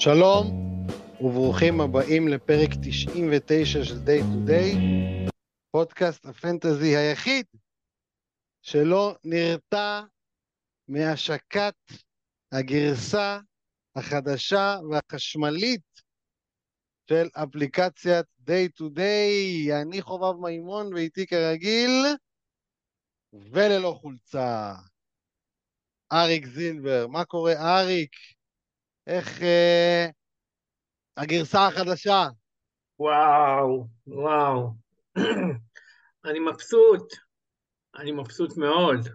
שלום וברוכים הבאים לפרק 99 של Day to Day, פודקאסט הפנטזי היחיד שלא נרתע מהשקת הגרסה החדשה והחשמלית של אפליקציית Day to Day. אני חובב מימון ואיתי כרגיל, וללא חולצה. אריק זילבר, מה קורה אריק? איך אה, הגרסה החדשה? וואו, וואו. אני מבסוט, אני מבסוט מאוד.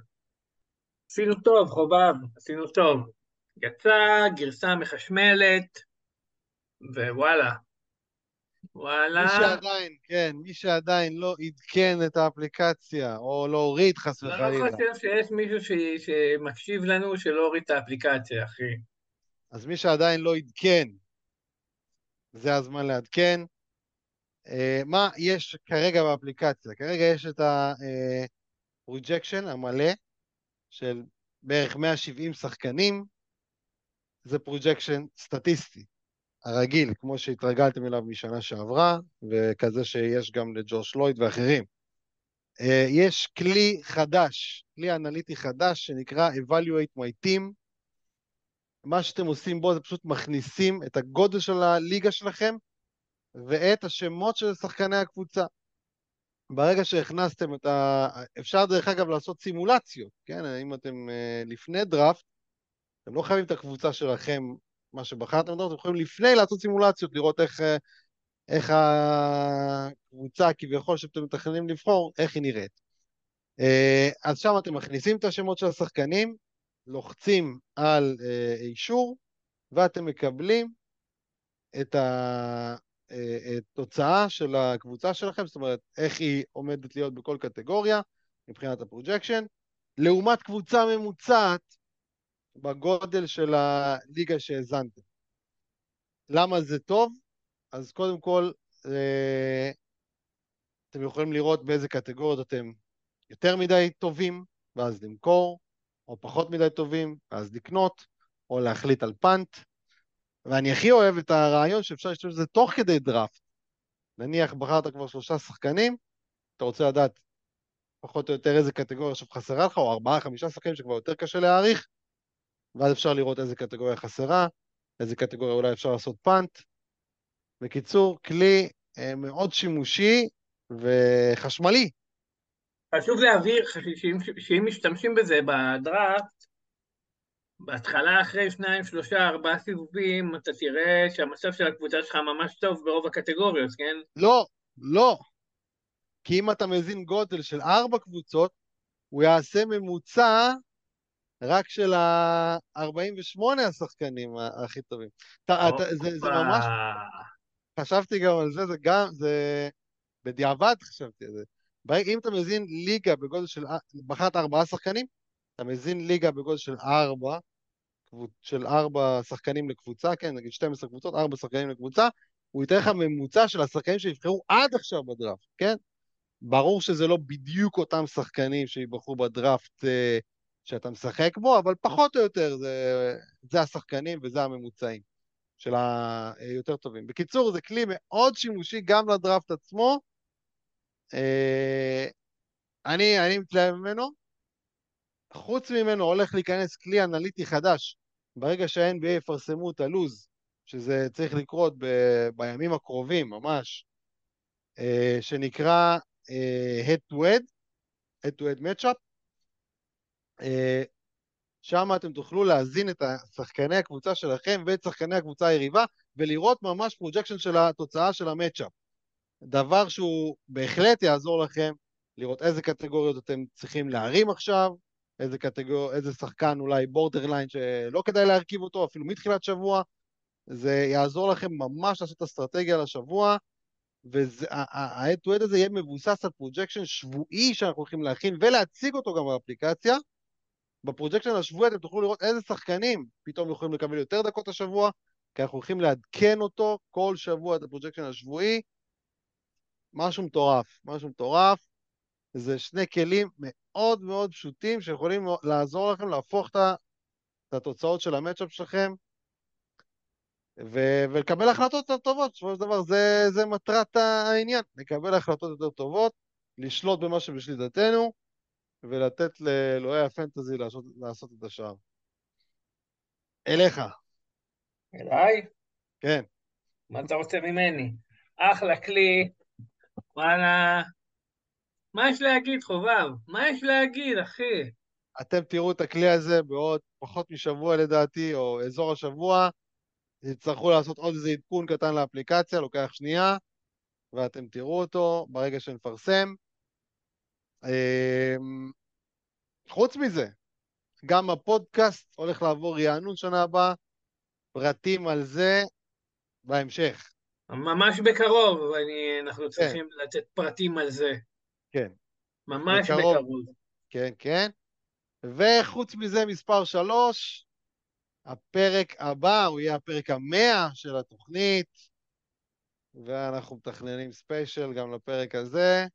עשינו טוב, חובב, עשינו טוב. יצא גרסה מחשמלת, ווואלה. וואלה. מי שעדיין, כן, מי שעדיין לא עדכן את האפליקציה, או לא הוריד חס אני לא וחלילה, חושב שיש מישהו ש... שמקשיב לנו שלא הוריד את האפליקציה, אחי. אז מי שעדיין לא עדכן, זה הזמן לעדכן. אה, מה יש כרגע באפליקציה? כרגע יש את ה-projection המלא של בערך 170 שחקנים, זה projection סטטיסטי, הרגיל, כמו שהתרגלתם אליו משנה שעברה, וכזה שיש גם לג'וש לויד ואחרים. אה, יש כלי חדש, כלי אנליטי חדש שנקרא Evaluate My Team. מה שאתם עושים בו זה פשוט מכניסים את הגודל של הליגה שלכם ואת השמות של שחקני הקבוצה. ברגע שהכנסתם את ה... אפשר דרך אגב לעשות סימולציות, כן? אם אתם uh, לפני דראפט, אתם לא חייבים את הקבוצה שלכם, מה שבחרתם, אתם יכולים לפני לעשות סימולציות, לראות איך, uh, איך הקבוצה כביכול שאתם מתכננים לבחור, איך היא נראית. Uh, אז שם אתם מכניסים את השמות של השחקנים, לוחצים על uh, אישור, ואתם מקבלים את התוצאה של הקבוצה שלכם, זאת אומרת, איך היא עומדת להיות בכל קטגוריה מבחינת ה projection, לעומת קבוצה ממוצעת בגודל של הליגה שהזנתם. למה זה טוב? אז קודם כל, אה, אתם יכולים לראות באיזה קטגוריות אתם יותר מדי טובים, ואז למכור, או פחות מדי טובים, ואז לקנות, או להחליט על פאנט. ואני הכי אוהב את הרעיון שאפשר להשתמש בזה תוך כדי דראפט. נניח בחרת כבר שלושה שחקנים, אתה רוצה לדעת פחות או יותר איזה קטגוריה עכשיו חסרה לך, או ארבעה, חמישה שחקנים שכבר יותר קשה להעריך, ואז אפשר לראות איזה קטגוריה חסרה, איזה קטגוריה אולי אפשר לעשות פאנט. בקיצור, כלי אה, מאוד שימושי וחשמלי. חשוב להבהיר שאם, משתמשים בזה בדראפט, בהתחלה אחרי שניים, שלושה, ארבעה סיבובים, אתה תראה שהמצב של הקבוצה שלך ממש טוב ברוב הקטגוריות, כן? לא, לא. כי אם אתה מזין גודל של ארבע קבוצות, הוא יעשה ממוצע רק של ה-48 השחקנים הכי טובים. אתה, אתה, זה, זה ממש, חשבתי גם על זה, זה גם, זה בדיעבד חשבתי על זה. אם אתה מזין ליגה בגודל של, בחרת ארבעה שחקנים, אתה מזין ליגה בגודל של ארבע, של ארבע שחקנים לקבוצה, כן, נגיד 12 קבוצות, ארבע שחקנים לקבוצה, הוא ייתן לך ממוצע של השחקנים שנבחרו עד עכשיו בדראפט, כן? ברור שזה לא בדיוק אותם שחקנים שיבחרו בדראפט אה, שאתה משחק בו, אבל פחות או יותר זה, זה השחקנים וזה הממוצעים של היותר טובים. בקיצור, זה כלי מאוד שימושי גם לדראפט עצמו. אה, אני, אני מתלהב ממנו. חוץ ממנו הולך להיכנס כלי אנליטי חדש ברגע שה-NBA יפרסמו את הלוז, שזה צריך לקרות ב- בימים הקרובים ממש, אה, שנקרא אה, Head to Head, Head to Head Matchup. אה, שם אתם תוכלו להזין את שחקני הקבוצה שלכם ואת שחקני הקבוצה היריבה ולראות ממש projection של התוצאה של ה matchup. דבר שהוא בהחלט יעזור לכם לראות איזה קטגוריות אתם צריכים להרים עכשיו, איזה קטגור... איזה שחקן אולי borderline שלא כדאי להרכיב אותו אפילו מתחילת שבוע, זה יעזור לכם ממש לעשות אסטרטגיה לשבוע, וה-head to head הזה יהיה מבוסס על projection שבועי שאנחנו הולכים להכין ולהציג אותו גם באפליקציה. ב projection השבועי אתם תוכלו לראות איזה שחקנים פתאום יכולים לקבל יותר דקות השבוע, כי אנחנו הולכים לעדכן אותו כל שבוע את ה projection השבועי. משהו מטורף, משהו מטורף. זה שני כלים מאוד מאוד פשוטים שיכולים לעזור לכם להפוך את את התוצאות של המצ'אפ שלכם ו- ולקבל החלטות יותר טובות, בסופו של דבר זה, זה מטרת העניין, לקבל החלטות יותר טובות, לשלוט במה שבשליטתנו, ולתת לאלוהי הפנטזי לעשות, לעשות את השאר. אליך. אליי? כן. מה אתה רוצה ממני? אחלה כלי, וואלה. מה יש להגיד, חובב? מה יש להגיד, אחי? אתם תראו את הכלי הזה בעוד פחות משבוע לדעתי, או אזור השבוע. תצטרכו לעשות עוד איזה עדכון קטן לאפליקציה, לוקח שנייה, ואתם תראו אותו ברגע שנפרסם. אמ, חוץ מזה, גם הפודקאסט הולך לעבור רענון שנה הבאה, פרטים על זה בהמשך. ממש בקרוב, אני, אנחנו כן. צריכים כן. לתת פרטים על זה. כן. ממש בקרוב. בקרוב. כן, כן. וחוץ מזה, מספר שלוש, הפרק הבא הוא יהיה הפרק המאה של התוכנית, ואנחנו מתכננים ספיישל גם לפרק הזה,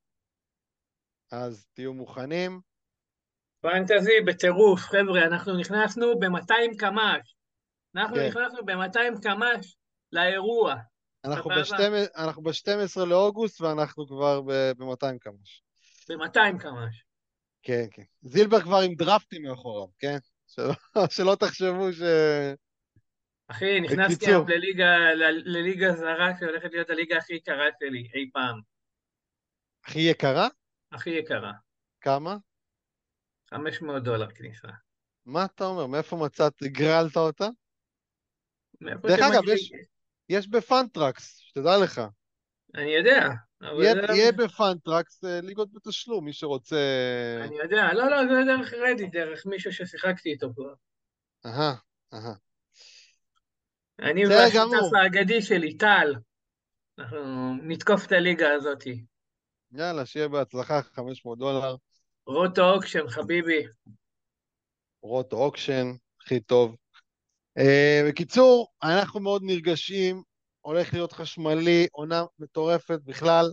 אז תהיו מוכנים. פנטזי בטירוף, חבר'ה, אנחנו נכנסנו ב-200 קמ"ש. אנחנו כן. נכנסנו ב-200 קמ"ש לאירוע. אנחנו ב-12 לאוגוסט ואנחנו כבר ב-200 קמ"ש. ב-200 קמ"ש. כן, כן. זילבר כבר עם דרפטים מאחוריו, כן? שלא, שלא תחשבו ש... אחי, נכנסתי היום לליגה, לליגה זרה שהולכת להיות הליגה הכי יקרה שלי אי פעם. הכי יקרה? הכי יקרה. כמה? 500 דולר כניסה. מה אתה אומר? מאיפה מצאת, הגרלת אותה? דרך אגב, יש, יש בפאנטרקס, שתדע לך. אני יודע. יהיה, זה... יהיה בפאנטרקס אה, ליגות בתשלום, מי שרוצה... אני יודע, לא, לא, זה דרך Reddit, דרך מישהו ששיחקתי איתו כבר. אהה, אהה. אני והשותף האגדי שלי, טל, אנחנו נתקוף את הליגה הזאת. יאללה, שיהיה בהצלחה, 500 דולר. roto auction, חביבי. רוטו אוקשן, הכי טוב. Uh, בקיצור, אנחנו מאוד נרגשים, הולך להיות חשמלי, עונה מטורפת בכלל,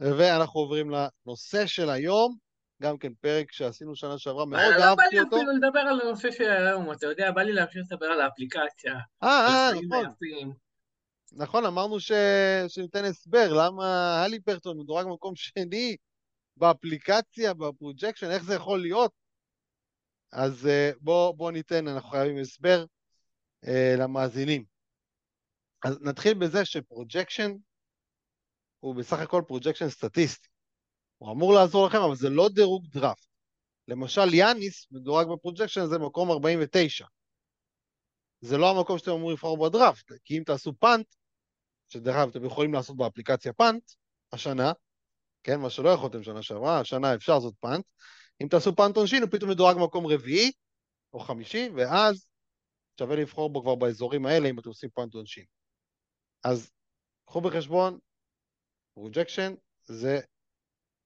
ואנחנו עוברים לנושא של היום, גם כן פרק שעשינו שנה שעברה, מאוד אהבתי אותו. לא בא לי אפילו לדבר על הנושא של היום, אתה יודע, בא לי להמשיך לדבר על האפליקציה. אה, אה, נכון. נכון, אמרנו ש... שניתן הסבר, למה הליברטון מדורג במקום שני באפליקציה, ב projection, איך זה יכול להיות? אז uh, בואו בוא ניתן, אנחנו חייבים הסבר למאזינים. אז נתחיל בזה ש projection הוא בסך הכל projection סטטיסטי. הוא אמור לעזור לכם, אבל זה לא דירוג דראפט. למשל, יאניס מדורג ב projection הזה מקום 49. זה לא המקום שאתם אמורים לבחור בדראפט, כי אם תעשו punt, שדרך אגב אתם יכולים לעשות באפליקציה punt, השנה, כן, מה שלא יכולתם שנה שעברה, השנה אפשר לעשות punt, אם תעשו punt עונשין הוא פתאום מדורג במקום רביעי או חמישי, ואז שווה לבחור בו כבר באזורים האלה אם אתם עושים punt עונשין. אז קחו בחשבון, projection זה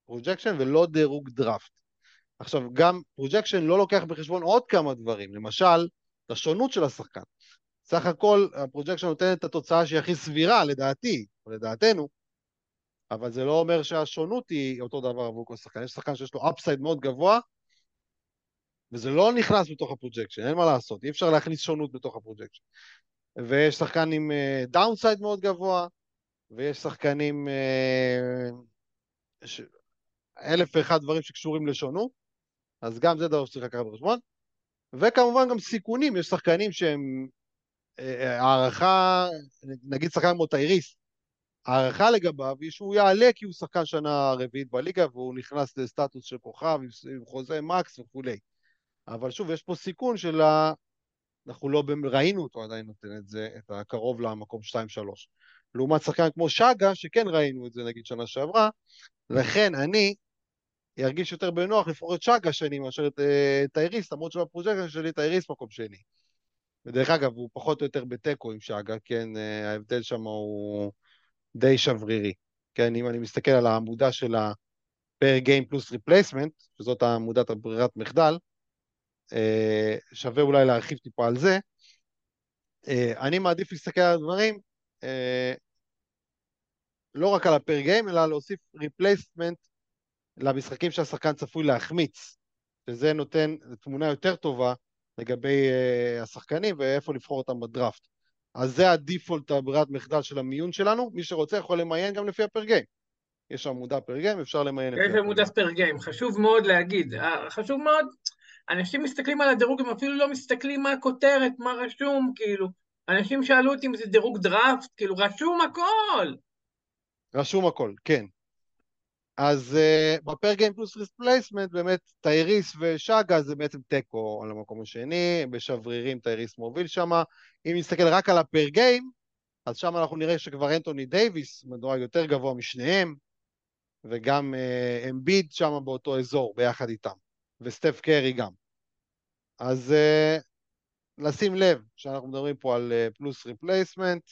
projection ולא דירוג דראפט. עכשיו, גם projection לא לוקח בחשבון עוד כמה דברים, למשל, השונות של השחקן. סך הכל ה projection נותן את התוצאה שהיא הכי סבירה, לדעתי, או לדעתנו, אבל זה לא אומר שהשונות היא אותו דבר עבור כל שחקן. יש שחקן שיש לו upside מאוד גבוה, וזה לא נכנס בתוך ה projection, אין מה לעשות, אי אפשר להכניס שונות בתוך ה projection. ויש שחקן עם downside uh, מאוד גבוה, ויש שחקנים, uh. אלף ואחד דברים שקשורים לשונות, אז גם זה דבר שצריך לקחת בחשבון. וכמובן גם סיכונים, יש שחקנים שהם אה, הערכה, נגיד שחקן כמו טייריס, הערכה לגביו היא שהוא יעלה כי הוא שחקן שנה רביעית בליגה והוא נכנס לסטטוס של כוכב עם חוזה מקס וכולי. אבל שוב, יש פה סיכון של ה... אנחנו לא ראינו אותו עדיין נותן את זה, את הקרוב למקום 2-3. לעומת שחקן כמו שגה, שכן ראינו את זה נגיד שנה שעברה, לכן אני ארגיש יותר בנוח לבחור את שגה שני מאשר את אה, טייריס, למרות שבפרוג'קטים שלי טייריס מקום שני. ודרך אגב, הוא פחות או יותר בתיקו עם שגה, כן, אה, ההבדל שם הוא די שברירי. כן, אם אני מסתכל על העמודה של ה-per game פלוס replacement, שזאת עמודת הברירת מחדל, אה, שווה אולי להרחיב טיפה על זה. אני מעדיף להסתכל על הדברים לא רק על ה-per game, אלא להוסיף replacement למשחקים שהשחקן צפוי להחמיץ, שזה נותן תמונה יותר טובה לגבי השחקנים ואיפה לבחור אותם בדראפט. אז זה הדיפולט הברירת מחדל של המיון שלנו, מי שרוצה יכול למיין גם לפי הפר גיים. יש עמודה פר גיים, אפשר למיין יש הפר עמודה פר גיים, חשוב מאוד להגיד, אה, חשוב מאוד, אנשים מסתכלים על הדירוג, הם אפילו לא מסתכלים מה הכותרת, מה רשום, כאילו, אנשים שאלו אותי אם זה דירוג דראפט, כאילו, רשום הכל! רשום הכל, כן. אז uh, ב per game plus replacement, באמת טייריס ו SGA זה בעצם תיקו על המקום השני, בשברירים טייריס מוביל שם. אם נסתכל רק על ה per game, אז שם אנחנו נראה שכבר אנטוני דייוויס מדורג יותר גבוה משניהם, וגם uh, אמביד שם באותו אזור ביחד איתם, וסטף קרי גם. אז uh, לשים לב שאנחנו מדברים פה על uh, plus replacement,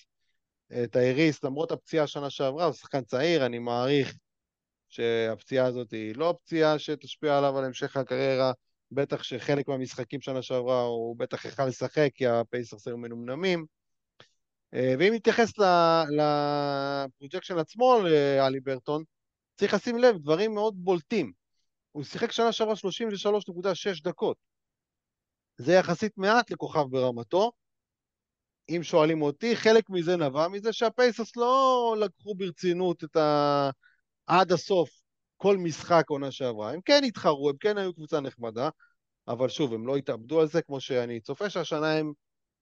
טייריס, למרות הפציעה שנה שעברה, הוא שחקן צעיר, אני מעריך שהפציעה הזאת היא לא פציעה שתשפיע עליו על המשך הקריירה, בטח שחלק מהמשחקים שנה שעברה הוא בטח יכל לשחק כי הפייסרס היו מנומנמים. אה, ואם נתייחס ל projection עצמו להליברטון, צריך לשים לב, דברים מאוד בולטים. הוא שיחק שנה שעברה 33.6 דקות. זה יחסית מעט לכוכב ברמתו. אם שואלים אותי, חלק מזה נבע מזה שהפייסרס לא לקחו ברצינות את ה... עד הסוף כל משחק עונה שעברה. הם כן התחרו, הם כן היו קבוצה נחמדה, אבל שוב, הם לא התאבדו על זה, כמו שאני צופה שהשנה הם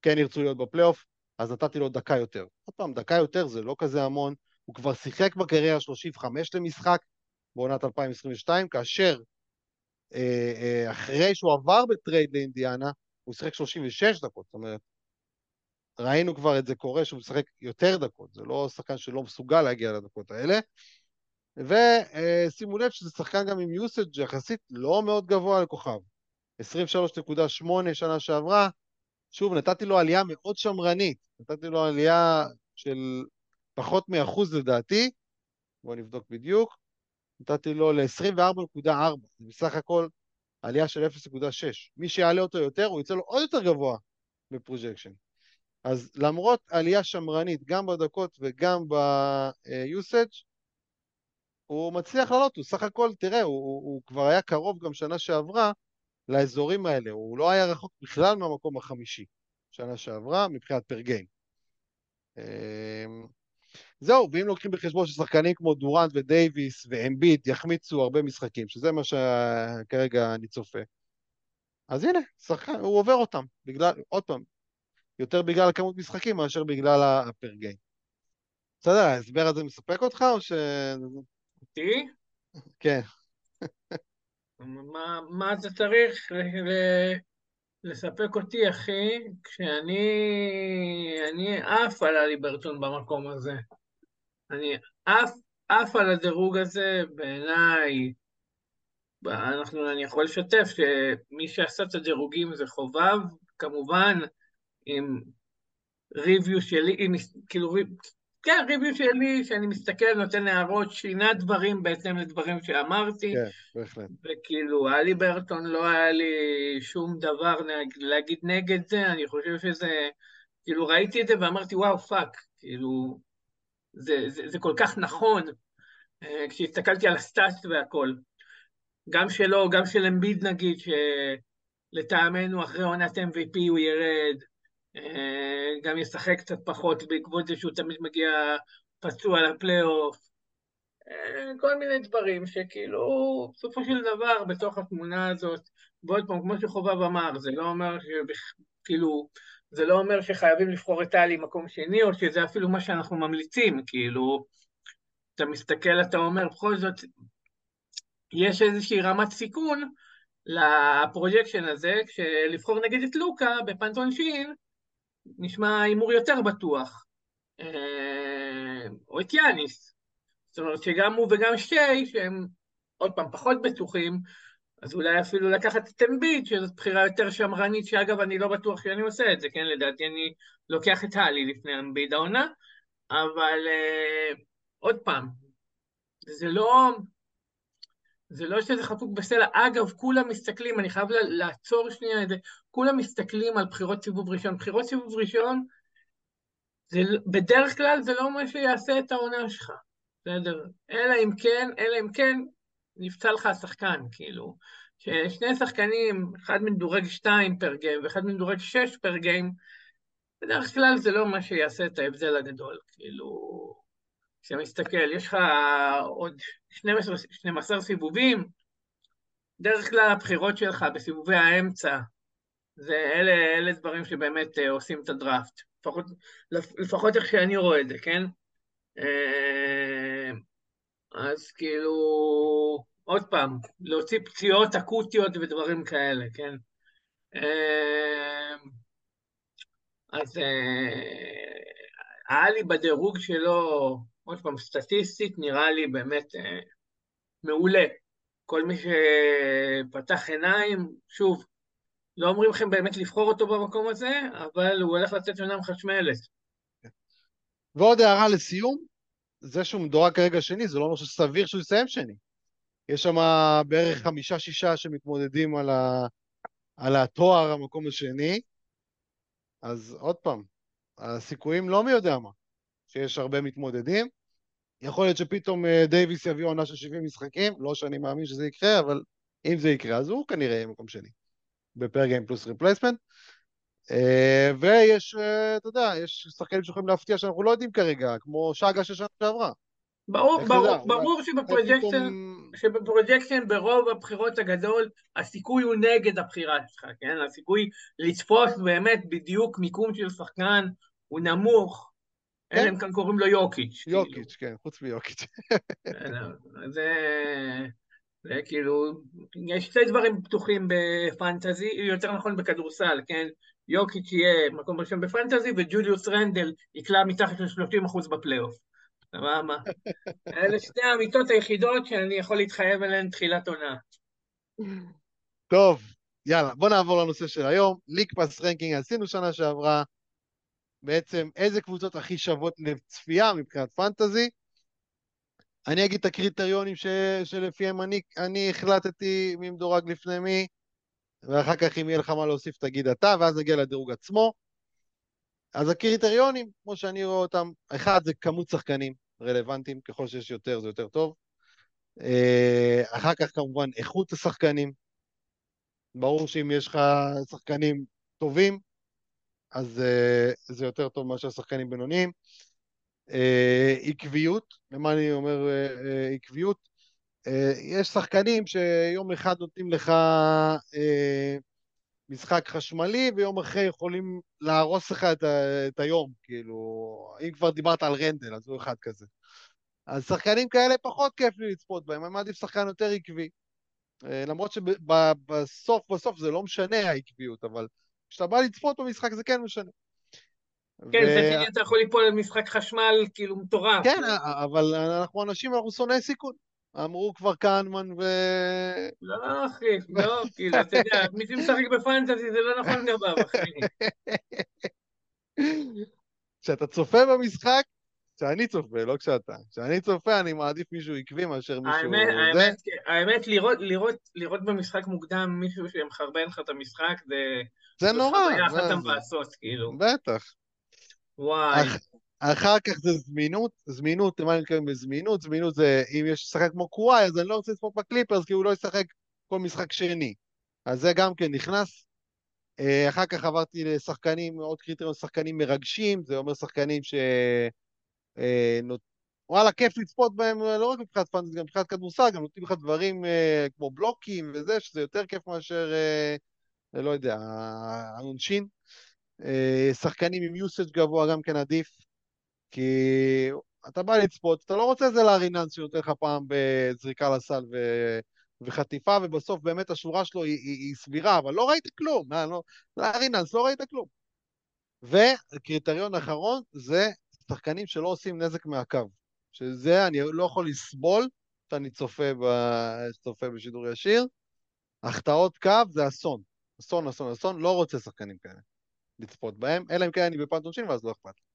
כן ירצו להיות בפלייאוף, אז נתתי לו דקה יותר. עוד פעם, דקה יותר זה לא כזה המון, הוא כבר שיחק בקריירה 35 למשחק בעונת 2022, כאשר אה, אה, אחרי שהוא עבר בטרייד לאינדיאנה, הוא שיחק 36 דקות, זאת אומרת, ראינו כבר את זה קורה שהוא משחק יותר דקות, זה לא שחקן שלא מסוגל להגיע לדקות האלה. ושימו לב שזה שחקן גם עם usage יחסית לא מאוד גבוה לכוכב. 23.8 שנה שעברה, שוב, נתתי לו עלייה מאוד שמרנית, נתתי לו עלייה של פחות מאחוז לדעתי, בואו נבדוק בדיוק, נתתי לו ל-24.4, זה בסך הכל עלייה של 0.6. מי שיעלה אותו יותר, הוא יצא לו עוד יותר גבוה ב projection. אז למרות עלייה שמרנית, גם בדקות וגם ב-usage, הוא מצליח לעלות, הוא סך הכל, תראה, הוא, הוא, הוא כבר היה קרוב גם שנה שעברה לאזורים האלה, הוא לא היה רחוק בכלל מהמקום החמישי שנה שעברה מבחינת פר גיים. זהו, ואם לוקחים בחשבון ששחקנים כמו דורנט ודייוויס ואמביט יחמיצו הרבה משחקים, שזה מה שכרגע אני צופה, אז הנה, שחקן, הוא עובר אותם, בגלל, עוד פעם, יותר בגלל כמות משחקים מאשר בגלל הפר גיים. בסדר, ההסבר הזה מספק אותך או ש... אותי? כן. מה, מה זה צריך לספק אותי, אחי, כשאני אני עף על הליברטון במקום הזה. אני עף, עף על הדירוג הזה, בעיניי, אנחנו, אני יכול לשתף שמי שעשה את הדירוגים זה חובב, כמובן, עם ריוויו שלי, עם, כאילו, כן, ריוויו שלי, שאני מסתכל, נותן הערות, שינה דברים בהתאם לדברים שאמרתי. כן, בהחלט. וכאילו, הליברטון לא היה לי שום דבר להגיד נגד זה, אני חושב שזה... כאילו, ראיתי את זה ואמרתי, וואו, fuck, כאילו, זה, זה, זה כל כך נכון, אה, כשהסתכלתי על ה stats והכל. גם שלו, גם של אמביד נגיד, שלטעמנו אחרי עונת MVP הוא ירד, אה, גם ישחק קצת פחות בעקבות זה שהוא תמיד מגיע פצוע לפלייאוף. אה, כל מיני דברים שכאילו, בסופו של דבר, בתוך התמונה הזאת, ועוד פעם, כמו שחובב אמר, זה לא אומר שכאילו, זה לא אומר שחייבים לבחור את טלי מקום שני, או שזה אפילו מה שאנחנו ממליצים, כאילו, אתה מסתכל, אתה אומר, בכל זאת, יש איזושהי רמת סיכון לפרוג'קשן הזה, כשלבחור נגד את לוקה בפנטון שין, נשמע הימור יותר בטוח. אה, או את יאניס. זאת אומרת שגם הוא וגם שי, שהם עוד פעם פחות בטוחים, אז אולי אפילו לקחת את אמביט, שזאת בחירה יותר שמרנית, שאגב, אני לא בטוח שאני עושה את זה, כן? לדעתי אני לוקח את הלי לפני אמביט העונה, אבל uh, עוד פעם, זה לא... זה לא שזה חקוק בסלע. אגב, כולם מסתכלים, אני חייב לעצור שנייה את זה, כולם מסתכלים על בחירות סיבוב ראשון. בחירות סיבוב ראשון, זה, בדרך כלל זה לא מה שיעשה את העונה שלך, בסדר? אלא אם כן, אלא אם כן, נפצע לך השחקן, כאילו. ששני שחקנים, אחד מדורג שתיים פר גיים ואחד מדורג שש פר גיים, בדרך כלל זה לא מה שיעשה את ההבדל הגדול, כאילו, כשאתה מסתכל, יש לך עוד 12, 12 סיבובים, בדרך כלל הבחירות שלך בסיבובי האמצע, זה אלה, אלה דברים שבאמת uh, עושים את הדראפט, לפחות, לפחות איך שאני רואה את זה, כן? Uh, אז כאילו, עוד פעם, להוציא פציעות אקוטיות ודברים כאלה, כן? Uh, אז היה לי בדירוג שלו, עוד פעם, סטטיסטית נראה לי באמת מעולה. כל מי שפתח עיניים, שוב, לא אומרים לכם באמת לבחור אותו במקום הזה, אבל הוא הולך לצאת עונה מחשמלת. ועוד הערה לסיום, זה שהוא מדורג כרגע שני, זה לא אומר שסביר שהוא יסיים שני. יש שם בערך חמישה-שישה שמתמודדים על, ה... על התואר, המקום השני, אז עוד פעם, הסיכויים לא מי יודע מה, שיש הרבה מתמודדים. יכול להיות שפתאום אה, דייוויס יביא עונה של 70 משחקים, לא שאני מאמין שזה יקרה, אבל אם זה יקרה, אז הוא כנראה יהיה מקום שני, ב per game plus replacement. ויש, אה, אתה יודע, יש שחקנים שיכולים להפתיע שאנחנו לא יודעים כרגע, כמו שגיא של שנה שעברה. ברור, ברור, ברור שב projection, שב projection ברוב הבחירות הגדול, הסיכוי הוא נגד הבחירה שלך, כן? הסיכוי לצפות באמת בדיוק מיקום של שחקן הוא נמוך, כן? אלא אם כאן קוראים לו יוקיץ'. כאילו. יוקיץ'. כן, חוץ מיוקיץ'. זה... זה כאילו, יש שתי דברים פתוחים בפנטזי, יותר נכון בכדורסל, כן? יוקיץ' יהיה מקום ראשון בפנטזי, וג'וליוס רנדל יקלע מתחת ל-30% בפלייאוף. סבבה. אלה שתי האמיתות היחידות שאני יכול להתחייב עליהן תחילת עונה. טוב, יאללה, בוא נעבור לנושא של היום. League Pass ranking עשינו שנה שעברה. בעצם איזה קבוצות הכי שוות לצפייה מבחינת פנטזי. אני אגיד את הקריטריונים ש... שלפיהם אני, אני החלטתי מי מדורג לפני מי, ואחר כך אם יהיה לך מה להוסיף תגיד אתה, ואז נגיע לדירוג עצמו. אז הקריטריונים, כמו שאני רואה אותם, אחד זה כמות שחקנים. רלוונטיים, ככל שיש יותר זה יותר טוב. אה, אחר כך כמובן איכות השחקנים. ברור שאם יש לך שחקנים טובים, אז אה, זה יותר טוב מאשר שחקנים בינוניים. אה, עקביות, למה אני אומר עקביות? יש שחקנים שיום אחד נותנים לך משחק חשמלי, ויום אחרי יכולים להרוס לך את, ה, את היום, כאילו, אם כבר דיברת על רנדל, אז הוא אחד כזה. אז שחקנים כאלה פחות כיף לי לצפות בהם, אני מעדיף שחקן יותר עקבי. אה, למרות שבסוף בסוף זה לא משנה העקביות, אבל כשאתה בא לצפות במשחק זה כן משנה. כן, ו... זה אתה יכול ליפול על משחק חשמל כאילו מטורף. כן, אבל אנחנו אנשים, אנחנו שונאי סיכון. אמרו כבר קהנמן ו... לא, אחי, לא, כאילו, אתה יודע, מי שמשחק בפנטזי זה לא נכון לגביו, אחי. כשאתה צופה במשחק, כשאני צופה, לא כשאתה. כשאני צופה, אני מעדיף מישהו עקבי מאשר מישהו... האמת, האמת, האמת לראות, לראות, לראות במשחק מוקדם מישהו שמחרבן לך את המשחק, זה... זה נורא. זה חוויה אחת המבאסות, כאילו. בטח. וואי. אחר כך זה זמינות, זמינות, מה אני מתכוון בזמינות? זמינות זה, אם יש שחק כמו קוואי, אז אני לא רוצה לצפות בקליפרס, כי הוא לא ישחק כל משחק שני. אז זה גם כן נכנס. אה, אחר כך עברתי לשחקנים, עוד קריטריון, שחקנים מרגשים, זה אומר שחקנים ש... אה, וואלה, כיף לצפות בהם, לא רק מבחינת פאנטזי, גם מבחינת כדורסל, גם נותנים לך דברים אה, כמו בלוקים וזה, שזה יותר כיף מאשר, לא יודע, העונשין. שחקנים עם יוסאג' גבוה גם כן עדיף. כי אתה בא לצפות, אתה לא רוצה איזה לאריננס שנותן לך פעם בזריקה לסל ו... וחטיפה, ובסוף באמת השורה שלו היא, היא, היא סבירה, אבל לא ראית כלום, לא, לאריננס, לא ראית כלום. וקריטריון אחרון זה שחקנים שלא עושים נזק מהקו, שזה אני לא יכול לסבול שאני צופה, ב... צופה בשידור ישיר. החטאות קו זה אסון, אסון, אסון, אסון, לא רוצה שחקנים כאלה לצפות בהם, אלא אם כן אני בפנטונשין ואז לא אכפת.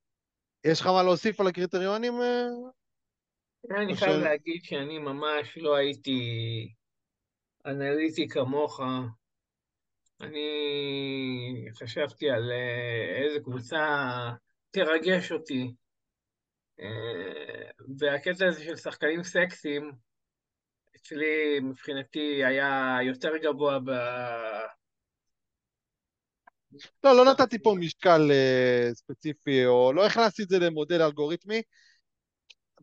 יש לך מה להוסיף על הקריטריונים? אה? אני חייב להגיד שאני ממש לא הייתי אנליטי כמוך. אני חשבתי על אה, איזה קבוצה תרגש אותי. אה, והקטע הזה של שחקנים סקסיים, אצלי מבחינתי היה יותר גבוה ב... לא, לא נתתי פה משקל uh, ספציפי, או לא הכנסתי את זה למודל אלגוריתמי.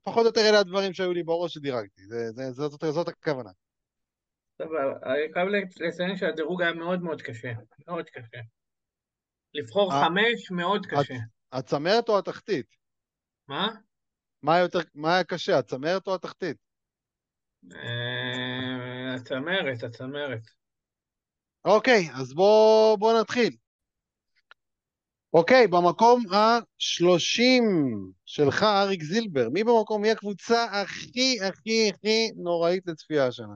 פחות או יותר אלה הדברים שהיו לי בראש שדירגתי, זה, זה, זאת, זאת, זאת הכוונה. סבבה, אני חייב לציין שהדירוג היה מאוד מאוד קשה, מאוד קשה. לבחור אה, חמש, מאוד קשה. הצמרת או התחתית? מה? מה יותר, מה היה קשה, הצמרת או התחתית? אה, הצמרת, הצמרת. אוקיי, אז בואו בוא נתחיל. אוקיי, במקום ה-30 שלך, אריק זילבר, מי במקום, מי הקבוצה הכי הכי הכי נוראית לצפייה השנה?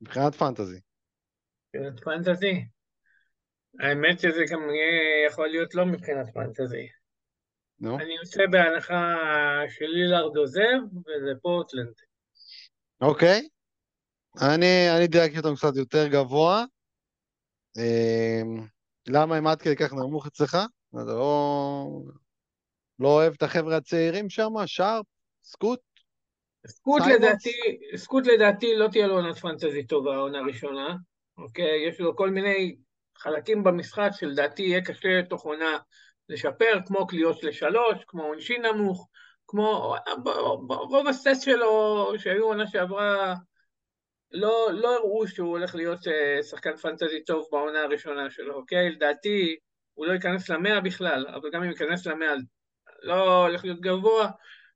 מבחינת פנטזי. מבחינת פנטזי? האמת שזה גם יכול להיות לא מבחינת פנטזי. נו? אני עושה בהנחה שלילארד עוזב, וזה פורטלנד. אוקיי. אני, אני דייקתי אותם קצת יותר גבוה. למה הם עד כדי כך נמוך אצלך? אתה לא, לא אוהב את החבר'ה הצעירים שם? שרפ? סקוט? סקוט לדעתי, סקוט לדעתי לא תהיה לו עונת פנטזי טובה, עונה ראשונה, אוקיי? יש לו כל מיני חלקים במשחק שלדעתי יהיה קשה תוך עונה לשפר, כמו קליעות לשלוש, כמו עונשין נמוך, כמו רוב הסט שלו שהיו עונה שעברה לא, לא הראו שהוא הולך להיות uh, שחקן פנטזי טוב בעונה הראשונה שלו, אוקיי? לדעתי הוא לא ייכנס למאה בכלל, אבל גם אם ייכנס למאה לא הולך להיות גבוה.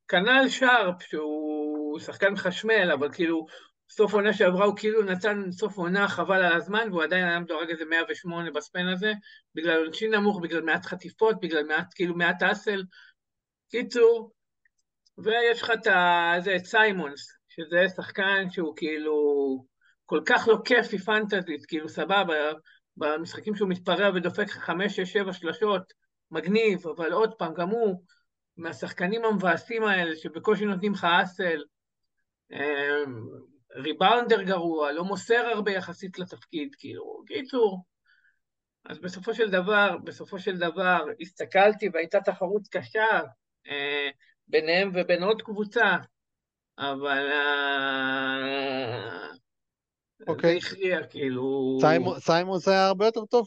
כנ"ל שרפ, שהוא שחקן חשמל, אבל כאילו סוף עונה שעברה הוא כאילו נתן סוף עונה חבל על הזמן, והוא עדיין היה מדורג איזה 108 בספן הזה, בגלל עונשין נמוך, בגלל מעט חטיפות, בגלל מעט, כאילו מעט אסל. קיצור, ויש לך את סיימונס, שזה שחקן שהוא כאילו כל כך לא כיפי פנטזית, כאילו סבבה, במשחקים שהוא מתפרע ודופק חמש, שש, שבע שלשות, מגניב, אבל עוד פעם, גם הוא מהשחקנים המבאסים האלה שבקושי נותנים לך אסל, אמ, ריבאונדר גרוע, לא מוסר הרבה יחסית לתפקיד, כאילו, קיצור. אז בסופו של דבר, בסופו של דבר, הסתכלתי והייתה תחרות קשה אה, ביניהם ובין עוד קבוצה, אבל אה, אוקיי. זה הכריע, כאילו... סיימוס היה הרבה יותר טוב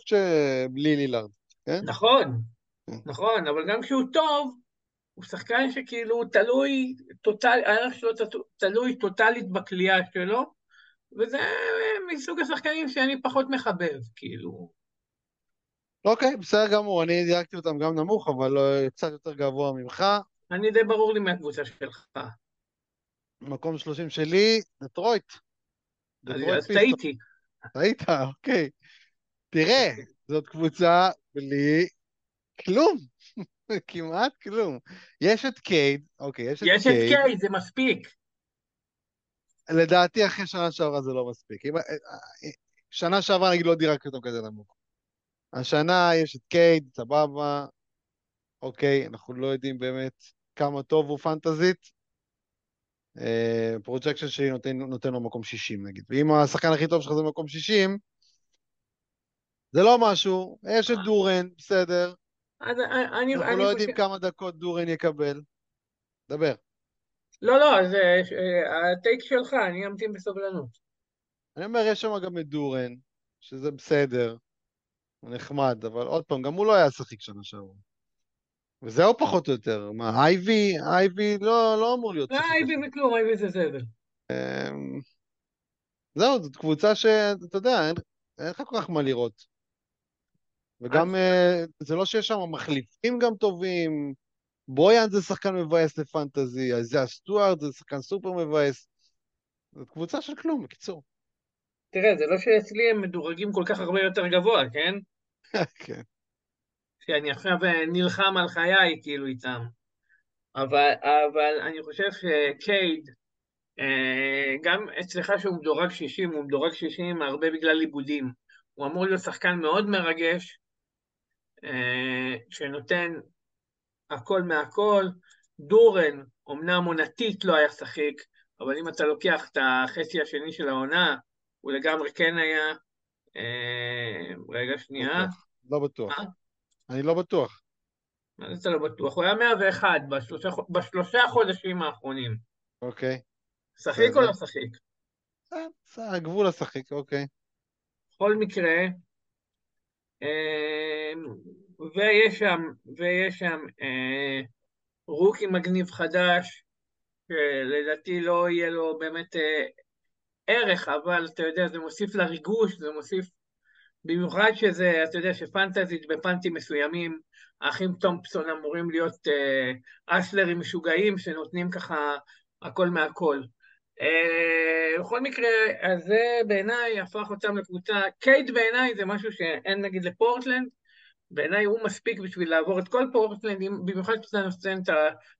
בלי לילארד, כן? נכון, כן. נכון, אבל גם כשהוא טוב, הוא שחקן שכאילו תלוי, טוטל, הערך שלו תלוי טוטלית בכלייה שלו, וזה מסוג השחקנים שאני פחות מחבב, כאילו. אוקיי, בסדר גמור, אני דייקתי אותם גם נמוך, אבל לא, קצת יותר גבוה ממך. אני די ברור לי מהקבוצה שלך. מקום 30 שלי, דטרויט. אז טעיתי. טעית, אוקיי. תראה, זאת קבוצה בלי כלום. כמעט כלום. יש את קייד, אוקיי, יש את קייד. יש את קייד, זה מספיק. לדעתי אחרי שנה שעברה זה לא מספיק. אה, אה, שנה שעברה נגיד לא דירגתי אותו כזה נמוך. השנה יש את קייד, סבבה, אוקיי, אנחנו לא יודעים באמת כמה טוב הוא פנטזית, projection שלי נותן, נותן לו מקום 60 נגיד, ואם השחקן הכי טוב שלך זה מקום 60, זה לא משהו, יש את דורן, בסדר. אז אני, אנחנו אני לא יודעים כמה דקות דורן יקבל. דבר. לא, לא, זה אה, ה take שלך, אני אמתין בסבלנות. אני אומר, יש שם גם את דורן, שזה בסדר, נחמד, אבל עוד פעם, גם הוא לא היה שחיק שנה שעברה. וזהו פחות או יותר. מה, אייבי, אייבי לא, לא אמור להיות... לא, אייבי זה כלום, אייבי זה זבל. אמ, זהו, זאת קבוצה שאתה יודע, אין, אין לך כל כך מה לראות. וגם אה, זה לא שיש שם מחליפים גם טובים, בויאן זה שחקן מבאס לפנטזי, איזיה סטוארט זה שחקן סופר מבאס. זאת קבוצה של כלום, בקיצור. תראה, זה לא שאצלי הם מדורגים כל כך הרבה יותר גבוה, כן? כן. שאני עכשיו אה, נלחם על חיי כאילו איתם. אבל, אבל אני חושב שקייד, אה, גם אצלך שהוא מדורג 60, הוא מדורג 60 הרבה בגלל עיבודים. הוא אמור להיות שחקן מאוד מרגש, אה, שנותן הכל מהכל. דורן, אמנם עונתית לא היה שחיק, אבל אם אתה לוקח את החצי השני של העונה, הוא לגמרי כן היה. רגע, שנייה. לא בטוח. אני לא בטוח. מה זה לא בטוח? הוא היה 101 בשלושה, בשלושה חודשים האחרונים. אוקיי. שחיק או לא שחיק? הגבול השחיק, אוקיי. בכל מקרה, אה, ויש שם, ויש שם אה, רוקי מגניב חדש, שלדעתי לא יהיה לו באמת אה, ערך, אבל אתה יודע, זה מוסיף לריגוש, זה מוסיף, במיוחד שזה, אתה יודע, שפנטזית בפאנטים מסוימים, האחים תומפסון אמורים להיות אה, אסלרים משוגעים שנותנים ככה הכל מהכל. אה, בכל מקרה, אז זה בעיניי הפך אותם לקבוצה, קייט בעיניי זה משהו שאין נגיד לפורטלנד, בעיניי הוא מספיק בשביל לעבור את כל פורטלנד, במיוחד כשאתה נותן את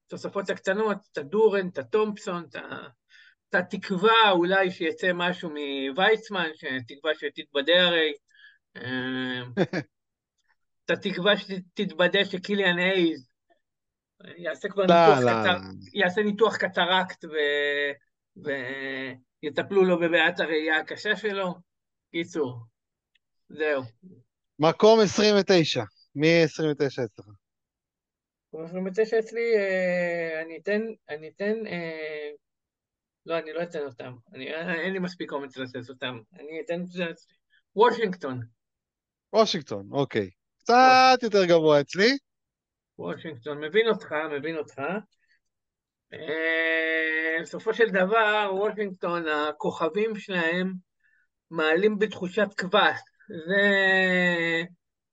התוספות הקטנות, את הדורן, את התומפסון, את התקווה אולי שיצא משהו מוויצמן, שתקווה שתתבדה הרי. אה, את התקווה שתתבדה שקיליאן אייז יעשה כבר לא, ניתוח, לא, קטר... יעשה ניתוח קטרקט ו... ויטפלו לו בבעיית הראייה הקשה שלו. קיצור, זהו. מקום 29. מי 29 אצלך? מקום 29 אצלי, אה, אני אתן, אני אתן, אה, לא, אני לא אתן אותם. אני, אין לי מספיק אומץ לתת אותם. אני אתן את וושינגטון. וושינגטון, אוקיי. קצת יותר גבוה אצלי. וושינגטון, מבין אותך, מבין אותך. אה, בסופו של דבר, וושינגטון, הכוכבים שלהם מעלים בתחושת קבס. זה,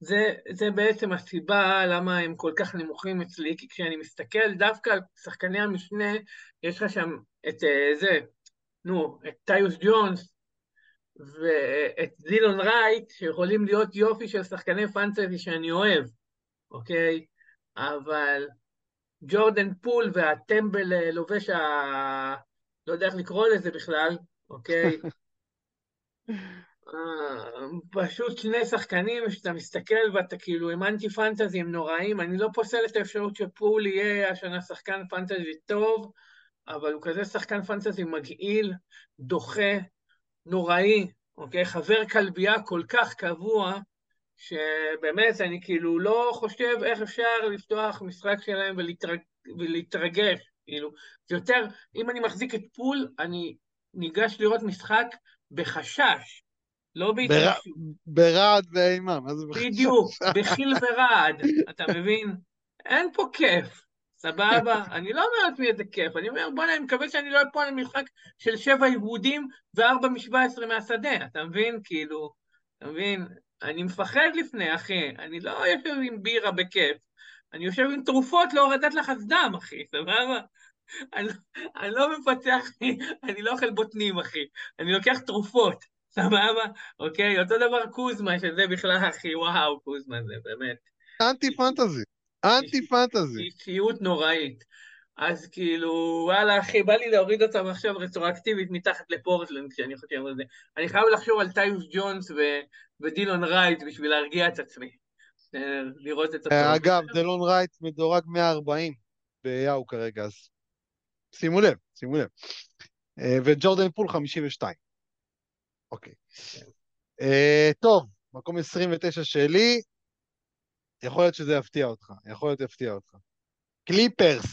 זה, זה בעצם הסיבה למה הם כל כך נמוכים אצלי, כי כשאני מסתכל דווקא על שחקני המשנה, יש לך שם את אה, זה, נו, את טיוס ג'ונס ואת דילון רייט, שיכולים להיות יופי של שחקני פנטזי שאני אוהב, אוקיי? אבל ג'ורדן פול והטמבל אה, לובש ה... לא יודע איך לקרוא לזה בכלל, אוקיי? אה, פשוט שני שחקנים שאתה מסתכל ואתה כאילו עם אנטי פנטזי הם נוראים, אני לא פוסל את האפשרות שפול יהיה השנה שחקן פנטזי טוב, אבל הוא כזה שחקן פנטזי מגעיל, דוחה, נוראי, אוקיי? חבר כלבייה כל כך קבוע, שבאמת אני כאילו לא חושב איך אפשר לפתוח משחק שלהם ולהתרג... ולהתרגש, כאילו, זה יותר, אם אני מחזיק את פול, אני ניגש לראות משחק בחשש, לא בהתרגשות. ברעד ואימה, מה זה בחשש? בדיוק, בחיל ורעד, אתה מבין? אין פה כיף, סבבה? אני לא אומר לעצמי איזה כיף, אני אומר, בוא'נה, אני מקווה שאני לא אפול למשחק של שבע עיבודים וארבע משבע עשרה מהשדה, אתה מבין? כאילו, אתה מבין? אני מפחד לפני, אחי, אני לא יושב עם בירה בכיף, אני יושב עם תרופות להורדת לחץ דם, אחי, סבבה? אני, אני לא מפצח, אני לא אוכל בוטנים, אחי, אני לוקח תרופות, סבבה? אוקיי, אותו דבר קוזמה, שזה בכלל, אחי, וואו, קוזמה זה באמת. אנטי פנטזי, אנטי פנטזי. אישיות נוראית. אז כאילו, וואלה, אחי, בא לי להוריד אותם עכשיו רטרואקטיבית מתחת לפורטלנד כשאני חושב על זה. אני חייב לחשוב על טיימס ג'ונס ו- ודלון רייט בשביל להרגיע את עצמי. אה, לראות את עצמי. אגב, דלון רייט מדורג 140 ביאו כרגע, אז שימו לב, שימו לב. אה, וג'ורדן פול 52. אוקיי. כן. אה, טוב, מקום 29 שלי, יכול להיות שזה יפתיע אותך, יכול להיות יפתיע אותך. קליפרס.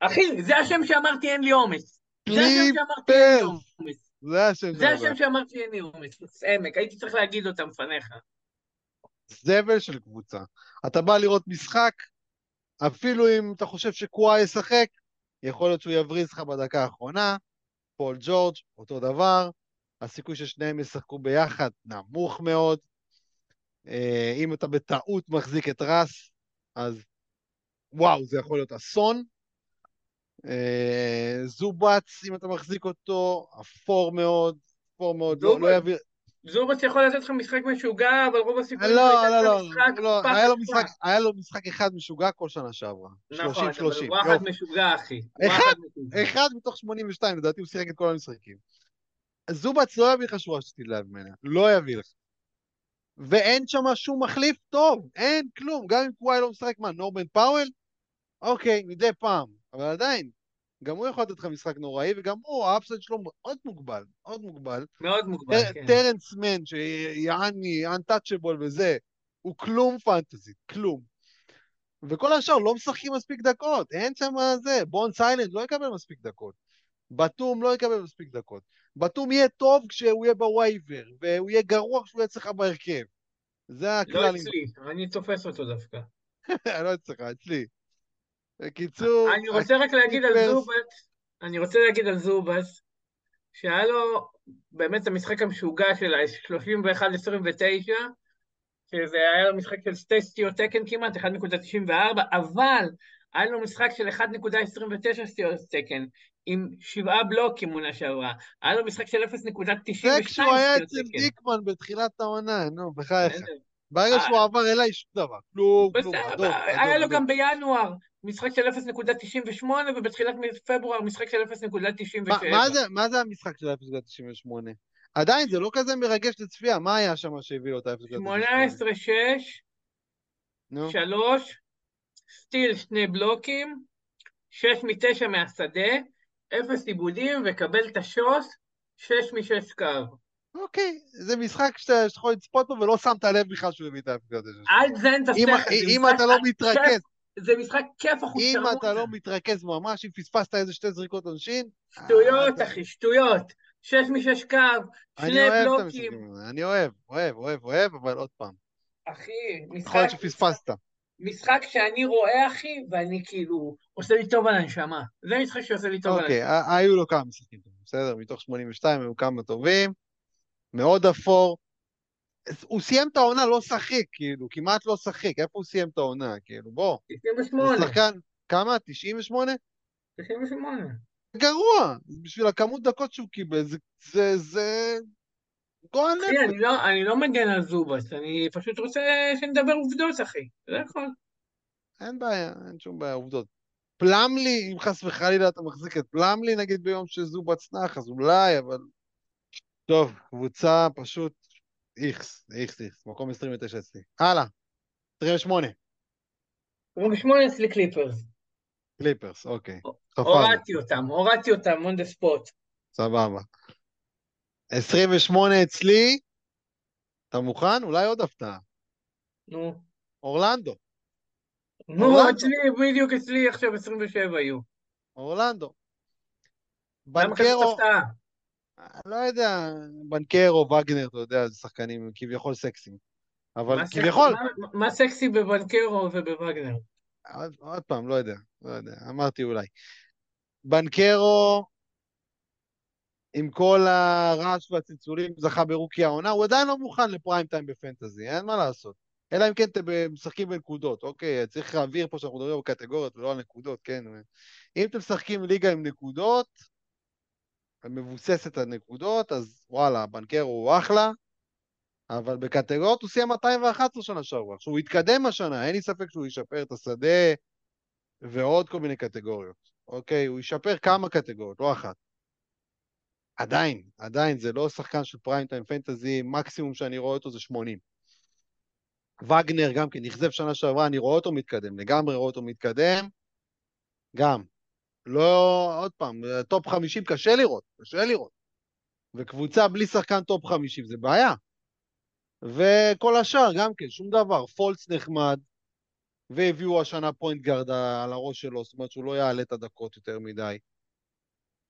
אחי, זה השם שאמרתי אין לי אומץ. קליפרס. זה השם זה השם שאמרתי אין לי אומץ. עמק, הייתי צריך להגיד אותם לפניך. זבל של קבוצה. אתה בא לראות משחק, אפילו אם אתה חושב שקוואי ישחק, יכול להיות שהוא יבריז לך בדקה האחרונה, פול ג'ורג', אותו דבר, הסיכוי ששניהם ישחקו ביחד נמוך מאוד. אה, אם אתה בטעות מחזיק את רס, אז וואו, זה יכול להיות אסון. אה, זובץ, אם אתה מחזיק אותו, אפור מאוד, אפור מאוד, לא, לא יעביר... זובץ יכול לתת לך משחק משוגע, אבל רוב הסיכויים לא, לא, לא, לא, היה לו משחק, היה לו משחק אחד משוגע כל שנה שעברה. נכון, אבל הוא אחד משוגע, אחי. אחד, אחד מתוך 82, לדעתי הוא שיחק את כל המשחקים. זובץ לא יביא לך שורה שתדלב ממנה, לא יביא לך. ואין שם שום מחליף טוב, אין כלום, גם אם קוואי לא משחק, מה, נורבן פאוול? אוקיי, מדי פעם, אבל עדיין, גם הוא יכול לתת לך משחק נוראי, וגם הוא, ה upside שלו מאוד מוגבל, מאוד מוגבל. מאוד מוגבל, כן. טרנס מן, שיעני, untouchable וזה, הוא כלום פנטזי, כלום. וכל השאר לא משחקים מספיק דקות, אין שם זה, בונס היילנד לא יקבל מספיק דקות. בתום לא יקבל מספיק דקות. בתום יהיה טוב כשהוא יהיה ב waiver, והוא יהיה גרוע כשהוא יהיה אצלך בהרכב. זה לא הכלל. אצלי, אני תופס אותו דווקא. לא אצלך, אצלי. בקיצור... אני רוצה רק להגיד על זובס, אני רוצה להגיד על זובס, שהיה לו באמת המשחק המשוגע של ה-31-29, שזה היה לו משחק של שתי סטיות תקן כמעט, 1.94, אבל היה לו משחק של 1.29 סטיות תקן, עם שבעה בלוקים עונה שעברה. היה לו משחק של 0.92 זה כשהוא היה אצל תקן. דיקמן בתחילת העונה, נו, בחייך. ברגע אה, שהוא עבר אליי, שום דבר. כלום, כלום, אדום, היה לו. גם בינואר משחק של 0.98 ובתחילת פברואר משחק של 0.97. מה- מה זה- מה זה המשחק של 0.98? עדיין, זה לא כזה מרגש לצפייה, מה היה שם שהביא לו את ה-0.98? 18-6, נו, 3, סטיל שני בלוקים, 6 מ-9 מהשדה, 0 עיבודים וקבל את השוס, 6 מ-6 קו. אוקיי, זה משחק שאתה יכול לצפות בו ולא שמת לב בכלל שהוא הביא את ה-0.98. אל תזיין את אם- זה אם אתה לא מתרכז, זה משחק כיף אם אחושרמוטה. אתה לא מתרכז ממש, אם פספסת איזה שתי זריקות עונשין, שטויות, אה, אחי, שטויות. 6 מ-6 קו, שני בלוקים. אני אוהב, אוהב, אוהב, אוהב, אבל עוד פעם, אחי, יכול משחק, להיות שפספסת. משחק שאני רואה, אחי, ואני כאילו, עושה לי טוב על הנשמה. זה משחק שעושה לי טוב על אוקיי, הנשמה. ה- היו לו כמה משחקים טובים, בסדר? מתוך 82 היו כמה טובים, מאוד אפור. הוא סיים את העונה לא שחיק, כאילו, כמעט לא שחיק, איפה הוא סיים את העונה? כאילו, בוא, זה 98, שחקן, כמה? 98? 98. גרוע, בשביל הכמות דקות שהוא קיבל, זה, זה, זה גועל נפש. אני לא, אני לא מגן על זובס, אני פשוט רוצה שנדבר עובדות, אחי. זה הכל. אין בעיה, אין שום בעיה, עובדות. פלמלי, אם חס וחלילה אתה מחזיק את פלמלי, נגיד ביום שזובץ נח, אז אולי, אבל... טוב, קבוצה פשוט איכס, איכס, איכס, מקום 29 אצלי. הלאה, 28, 28 אצלי קליפרס. קליפרס, אוקיי. הורדתי אותם, הורדתי אותם, on the spot. סבבה. 28 אצלי, אתה מוכן? אולי עוד הפתעה. נו. אורלנדו, נו, אורלנדו. אצלי, בדיוק אצלי עכשיו 27 יהיו. אורלנדו. בנקרו? לא יודע, בנקרו, וגנר, אתה יודע, זה שחקנים כביכול סקסיים. אבל מה כביכול, מה- מה סקסי בבנקרו ובווגנר? עוד, עוד פעם, לא יודע, לא יודע, אמרתי אולי. בנקרו, עם כל הרעש והצלצולים, זכה ברוקי העונה, הוא עדיין לא מוכן לפריים טיים בפנטזי, אין מה לעשות. אלא אם כן אתם משחקים בנקודות, אוקיי? צריך להעביר פה שאנחנו מדברים על קטגוריות ולא על נקודות, כן? אם אתם משחקים ליגה עם נקודות, מבוססת על נקודות, אז וואלה, בנקרו הוא אחלה, אבל בקטגוריות הוא סיים 211 שנה שעברה. הוא יתקדם השנה, אין לי ספק שהוא ישפר את השדה ועוד כל מיני קטגוריות. אוקיי, הוא ישפר כמה קטגוריות, לא אחת. עדיין, עדיין, זה לא שחקן של prime time פנטזי, מקסימום שאני רואה אותו זה 80. וגנר גם כן, אכזב שנה שעברה, אני רואה אותו מתקדם, לגמרי רואה אותו מתקדם, גם. לא, עוד פעם, top 50 קשה לראות, קשה לראות. וקבוצה בלי שחקן top 50 זה בעיה. וכל השאר גם כן, שום דבר, פולץ נחמד, והביאו השנה point guard על הראש שלו, זאת אומרת שהוא לא יעלה את הדקות יותר מדי.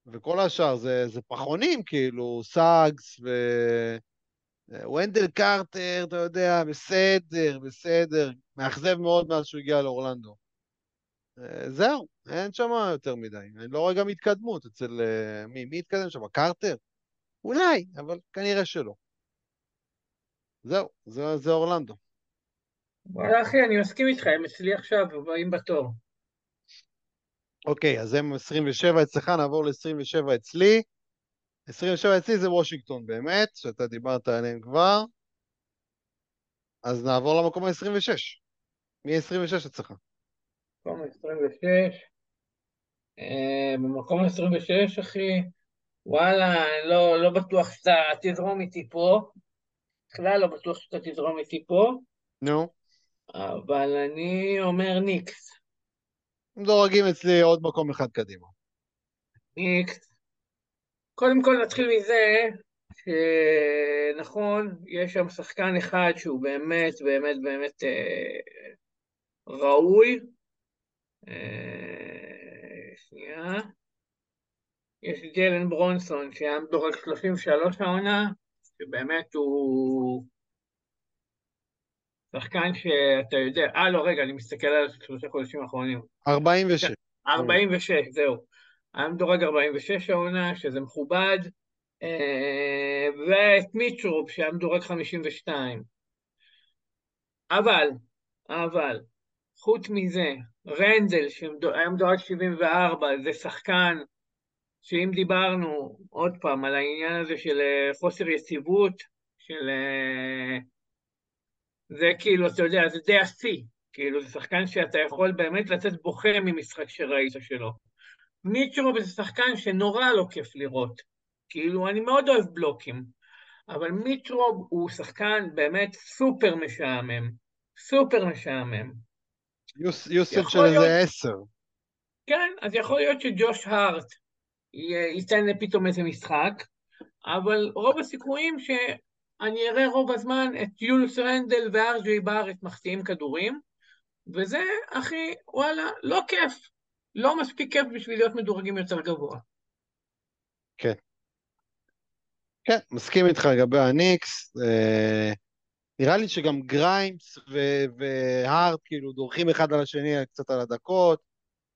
וכל השאר זה, זה פחונים, כאילו, סאגס ו... ונדל קרטר, אתה יודע, בסדר, בסדר. מאכזב מאוד מאז שהוא הגיע לאורלנדו. אה, זהו, אין שם יותר מדי. אני לא רואה גם התקדמות אצל... אה, מי, מי התקדם שם? קרטר? אולי, אבל כנראה שלא. זהו, זה, זה אורלנדו. אחי, אני מסכים איתך, הם אצלי עכשיו, הבאים בתור. אוקיי, אז הם 27 אצלך, נעבור ל-27 אצלי. 27 אצלי זה וושינגטון באמת, שאתה דיברת עליהם כבר. אז נעבור למקום ה-26. מי 26 אצלך? מקום 26. אה, במקום 26, אחי, וואלה, לא, לא בטוח שאתה תזרום איתי פה. בכלל לא בטוח שאתה תזרום איתי פה, נו. אבל אני אומר ניקס. דורגים אצלי עוד מקום אחד קדימה. קודם כל נתחיל מזה שנכון, יש שם שחקן אחד שהוא באמת, באמת, באמת אה, ראוי. אה, שנייה. יש ג'לן ברונסון שהיה מדורג 33 העונה, שבאמת הוא... שחקן שאתה יודע, אה לא רגע, אני מסתכל על שלושה חודשים האחרונים. 46. 46, זהו. היה מדורג 46 העונה, שזה מכובד, אה, ואת מיטרופ שהיה מדורג 52. אבל, אבל, חוץ מזה, רנדל שהיה מדורג 74, זה שחקן שאם דיברנו עוד פעם על העניין הזה של אה, חוסר יציבות, של... זה כאילו, אתה יודע, זה די השיא. כאילו, זה שחקן שאתה יכול באמת לצאת בוכה ממשחק שראית שלו. מיטרוב זה שחקן שנורא לא כיף לראות. כאילו, אני מאוד אוהב בלוקים, אבל מיטרוב הוא שחקן באמת סופר משעמם. סופר משעמם. יוסף של איזה עשר. כן, אז יכול להיות שג'וש הארט ייתן פתאום איזה משחק, אבל רוב הסיכויים שאני אראה רוב הזמן את יולס רנדל וארג'י בארץ מחטיאים כדורים, וזה, אחי, וואלה, לא כיף. לא מספיק כיף בשביל להיות מדורגים יותר גבוה. כן. כן, מסכים איתך לגבי הניקס. אה, נראה לי שגם גריימס והארט כאילו דורכים אחד על השני קצת על הדקות,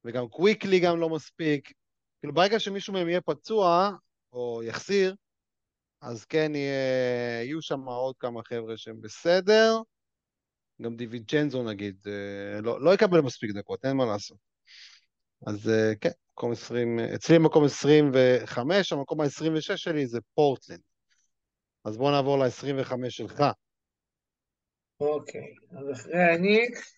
וגם קוויקלי גם לא מספיק. כאילו ברגע שמישהו מהם יהיה פצוע, או יחסיר, אז כן יהיה, יהיו שם עוד כמה חבר'ה שהם בסדר. גם דיווינצ'נזו נגיד, אה, לא, לא יקבל מספיק דקות, אין מה לעשות. אז אה, כן, מקום 20, אצלי מקום 25, המקום ה-26 שלי זה פורטלנד. אז בואו נעבור ל-25 שלך. אוקיי, אז אחרי הניקס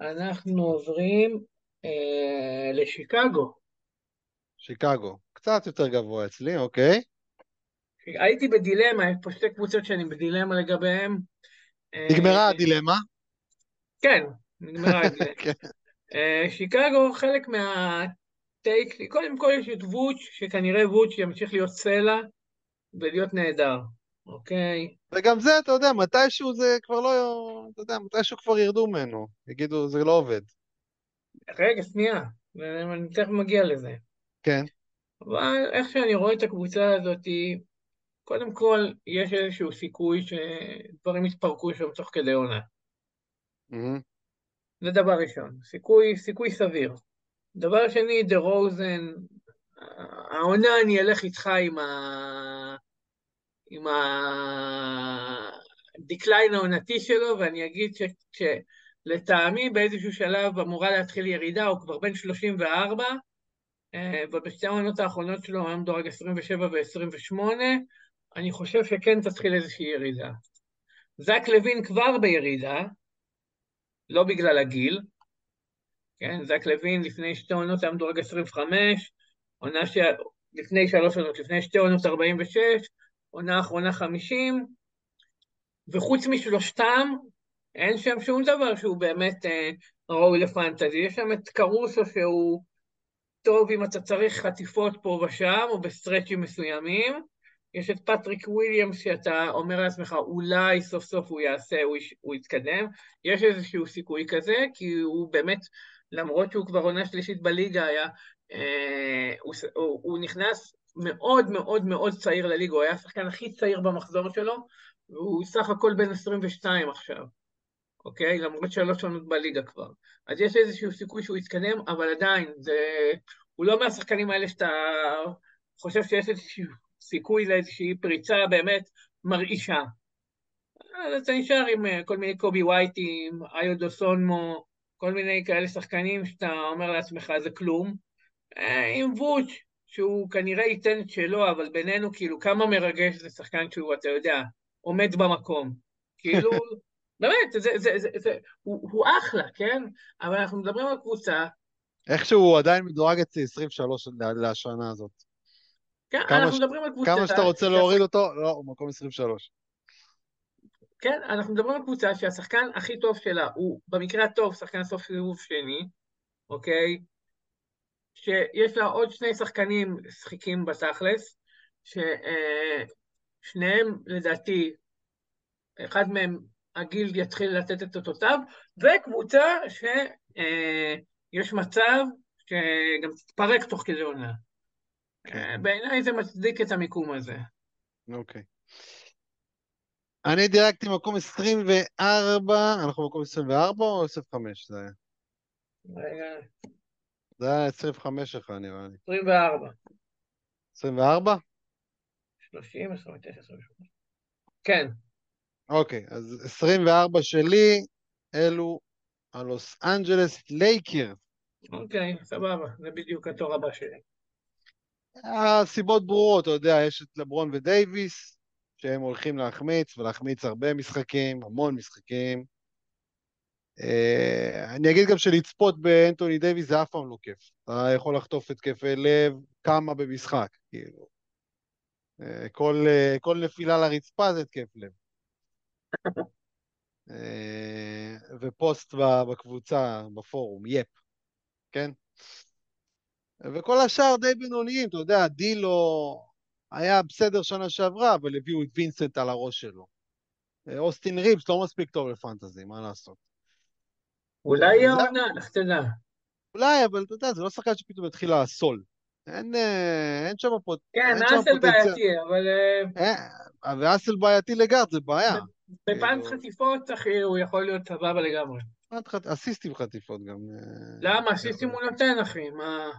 אנחנו עוברים אה, לשיקגו. שיקגו, קצת יותר גבוה אצלי, אוקיי. הייתי בדילמה, יש פה שתי קבוצות שאני בדילמה לגביהן. נגמרה אה, הדילמה? כן, נגמרה הדילמה. כן. אה, שיקגו, חלק מהטייק, קודם כל יש את ווץ', שכנראה ווץ' ימשיך להיות סלע ולהיות נהדר, אוקיי? וגם זה, אתה יודע, מתישהו זה כבר לא, אתה יודע, מתישהו כבר ירדו ממנו, יגידו, זה לא עובד. רגע, שנייה, אני תכף מגיע לזה. כן. אבל איך שאני רואה את הקבוצה הזאת, קודם כל, יש איזשהו סיכוי שדברים יתפרקו שם תוך כדי עונה. Mm-hmm. זה דבר ראשון, סיכוי, סיכוי סביר. דבר שני, דה רוזן, העונה אני אלך איתך עם ה... עם הדקליין העונתי שלו, ואני אגיד שלטעמי באיזשהו שלב אמורה להתחיל ירידה, הוא כבר בן 34, אה, ובשתי העונות האחרונות שלו, היום דורג 27 ו-28, אני חושב שכן תתחיל איזושהי ירידה. זק לוין כבר בירידה, לא בגלל הגיל, כן, זק לוין לפני שתי עונות היה מדורג 25, עונה ש... לפני שלוש עונות, לפני שתי עונות 46, עונה אחרונה 50, וחוץ משלושתם, אין שם שום דבר שהוא באמת אה, ראוי לפנטזי. יש שם את קרוסו שהוא טוב אם אתה צריך חטיפות פה ושם, או בסטרצ'ים מסוימים, יש את פטריק וויליאמס שאתה אומר לעצמך, אולי סוף סוף הוא יעשה, הוא, יש, הוא יתקדם. יש איזשהו סיכוי כזה, כי הוא באמת, למרות שהוא כבר עונה שלישית בליגה היה, אה, הוא, הוא, הוא נכנס מאוד מאוד מאוד צעיר לליגה, הוא היה השחקן הכי צעיר במחזור שלו, והוא סך הכל בן 22 עכשיו, אוקיי? למרות שלוש שנות בליגה כבר. אז יש איזשהו סיכוי שהוא יתקדם, אבל עדיין, זה... הוא לא מהשחקנים האלה שאתה חושב שיש איזשהו סיכוי לאיזושהי פריצה באמת מרעישה. אז אתה נשאר עם אה, כל מיני קובי וייטים, איודו סונמו, כל מיני כאלה שחקנים שאתה אומר לעצמך זה כלום. אה, עם ווץ', שהוא כנראה ייתן את שלו, אבל בינינו, כאילו, כמה מרגש זה שחקן שהוא, אתה יודע, עומד במקום. כאילו, באמת, זה, זה, זה, זה, הוא, הוא אחלה, כן? אבל אנחנו מדברים על קבוצה... איכשהו הוא עדיין מדורג אצלי 23 לשנה הזאת. כן, אנחנו ש... מדברים על קבוצה... כמה שאתה רוצה להוריד אותו, לא, הוא מקום 23. כן, אנחנו מדברים על קבוצה שהשחקן הכי טוב שלה הוא, במקרה הטוב, שחקן סוף סיבוב שני, אוקיי? שיש לה עוד שני שחקנים שחיקים בתכלס, ששניהם אה, לדעתי, אחד מהם הגיל יתחיל לתת את אותותיו, וקבוצה שיש אה, מצב שגם תתפרק תוך כדי עונה. כן. בעיניי זה מצדיק את המיקום הזה. אוקיי. אני דירקתי מקום 24, אנחנו מקום 24 או 25 זה היה? רגע, זה היה 25 שלך נראה לי. 24. 24? 30, 29, 28. כן, אוקיי, אז 24 שלי, אלו הלוס אנג'לס לייקרס. אוקיי, סבבה, זה בדיוק התור הבא שלי. הסיבות ברורות, אתה יודע, יש את לברון ודייוויס, שהם הולכים להחמיץ, ולהחמיץ הרבה משחקים, המון משחקים. אה, אני אגיד גם שלצפות באנטוני דייוויס זה אף פעם לא כיף. אתה יכול לחטוף התקפי לב כמה במשחק, כאילו. אה, כל, אה, כל נפילה לרצפה זה התקף לב. ופוסט בקבוצה, בפורום, יפ, כן? וכל השאר די בינוניים, אתה יודע, דילו היה בסדר שנה שעברה, אבל הביאו את וינסנט על הראש שלו. אה, אוסטין ריבס לא מספיק טוב לפנטזי, מה לעשות? אולי אה, העונה, לך תדע. אולי, אבל אתה יודע, זה לא שחקן שפתאום יתחיל לאסול. אין, אה, אין שם פוט... כן, אסל. בעייתי, אבל אה, אה, ואסל בעייתי לגארד, זה בעיה. בפאנט כאילו- חטיפות, אחי, הוא יכול להיות סבבה לגמרי. אסיסטים חטיפות גם. אה, למה? סיסטים הוא נותן, אחי, מה...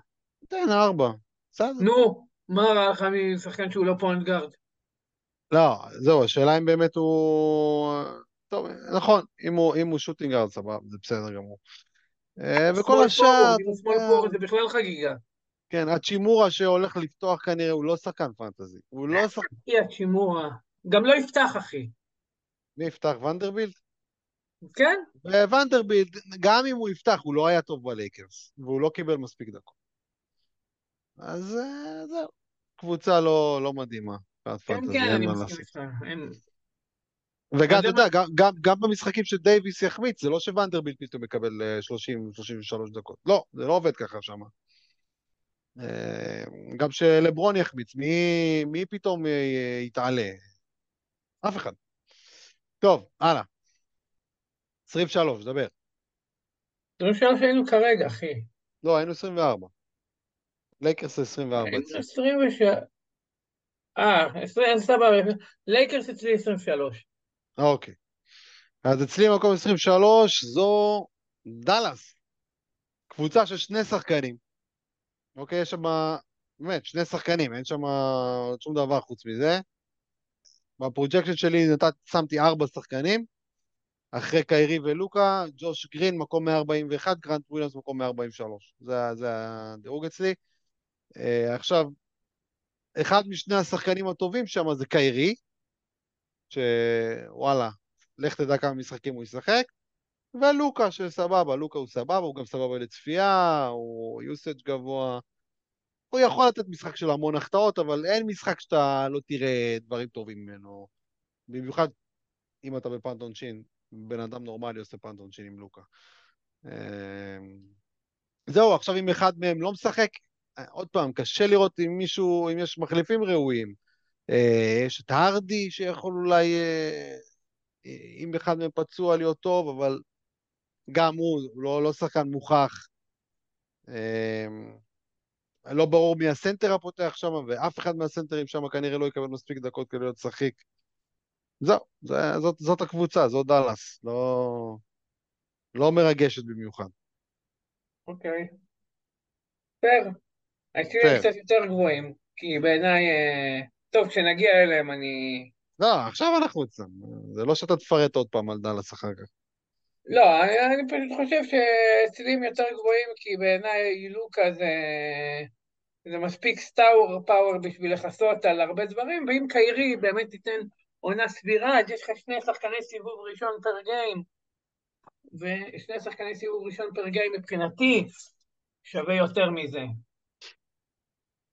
תן ארבע. בסדר. נו, מה רע לך משחקן שהוא לא פוינט גארד? לא, זהו, השאלה אם באמת הוא... טוב, נכון, אם הוא, אם הוא shooting guard, סבבה, זה בסדר גמור. אה, וכל השאר, שמאל יודע, forward זה בכלל חגיגה. כן, האצ'ימורה שהולך לפתוח כנראה, הוא לא שחקן פנטזי. הוא לא שחקן... האצ'ימורה. גם לא יפתח, אחי. מי יפתח? ונדרבילט? כן? וונדרבילט, גם אם הוא יפתח, הוא לא היה טוב בלייקרס, והוא לא קיבל מספיק דקות. אז אה, זהו, קבוצה לא, לא מדהימה. כן, כן, אני מסכים. איתך. וגם, אתה יודע גם, גם, גם במשחקים שדייוויס יחמיץ, זה לא שוונדרבילד פתאום יקבל אה, 30-33 דקות. לא, זה לא עובד ככה שם. גם שלברון יחמיץ, מי, מי פתאום אה, יתעלה? אף אחד. טוב, הלאה. 23, דבר. זה לא שאלה שהיינו כרגע, אחי. לא, היינו 24. לייקרס 24 היינו אצלי. 26. אה, 20, סבבה. לייקרס אצלי 23. אוקיי. אז אצלי מקום 23 זו דאלאס. קבוצה של שני שחקנים. אוקיי, יש שם, באמת, שני שחקנים, אין שם שום דבר חוץ מזה. ב projection שלי נתת, שמתי ארבע שחקנים. אחרי קיירי ולוקה, ג'וש גרין מקום 141, גרנט וויליאמס מקום 143. זה, זה הדירוג אצלי. Uh, עכשיו, אחד משני השחקנים הטובים שם זה קיירי, שוואלה, לך תדע כמה משחקים הוא ישחק, ולוקה שסבבה, לוקה הוא סבבה, הוא גם סבבה לצפייה, הוא יוסאג' גבוה. הוא יכול לתת משחק של המון החטאות, אבל אין משחק שאתה לא תראה דברים טובים ממנו. במיוחד אם אתה בפאנט עונשין, בן אדם נורמלי עושה פאנט עונשין עם לוקה. זהו, עכשיו אם אחד מהם לא משחק, עוד פעם, קשה לראות אם מישהו, אם יש מחליפים ראויים. יש את הרדי שיכול אולי, אם אחד מהם פצוע להיות טוב, אבל גם הוא, הוא לא, לא שחקן מוכח. לא ברור מי הסנטר הפותח שם, ואף אחד מהסנטרים שם כנראה לא יקבל מספיק דקות כדי להיות שחיק. זהו, זה, זאת, זאת הקבוצה, זאת דאלאס. לא, לא מרגשת במיוחד. אוקיי. פייר. הציונים קצת יותר גבוהים, כי בעיניי... טוב, כשנגיע אליהם אני... לא, עכשיו אנחנו אצלם. זה לא שאתה תפרט עוד פעם על דאלאס אחר כך. לא, אני, אני פשוט חושב שאצלים יותר גבוהים, כי בעיניי לוקה זה, זה מספיק סטאור פאוור בשביל לכסות על הרבה דברים, ואם קיירי באמת תיתן עונה סבירה, אז יש לך שני שחקני סיבוב ראשון per game, ושני שחקני סיבוב ראשון per game מבחינתי שווה יותר מזה.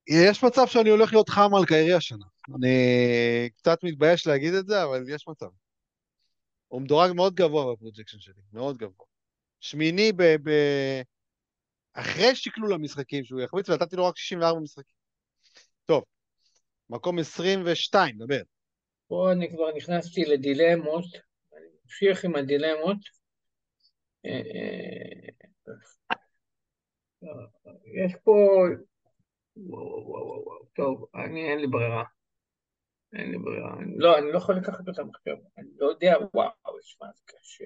יש מצב שאני הולך להיות חם על קיירי השנה. אני קצת מתבייש להגיד את זה, אבל יש מצב. הוא מדורג מאוד גבוה ב projection שלי, מאוד גבוה. שמיני ב... ב... אחרי שקלול המשחקים שהוא יחמיץ, ונתתי לו רק 64 משחקים. טוב, מקום 22, דבר. פה אני כבר נכנסתי לדילמות, אני ממשיך עם הדילמות. יש פה... וואו, וואו, וואו, טוב, אני אין לי ברירה. אין לי ברירה. לא, אני לא יכול לקחת אותם עכשיו. אני לא יודע, וואו, שמע, זה קשה.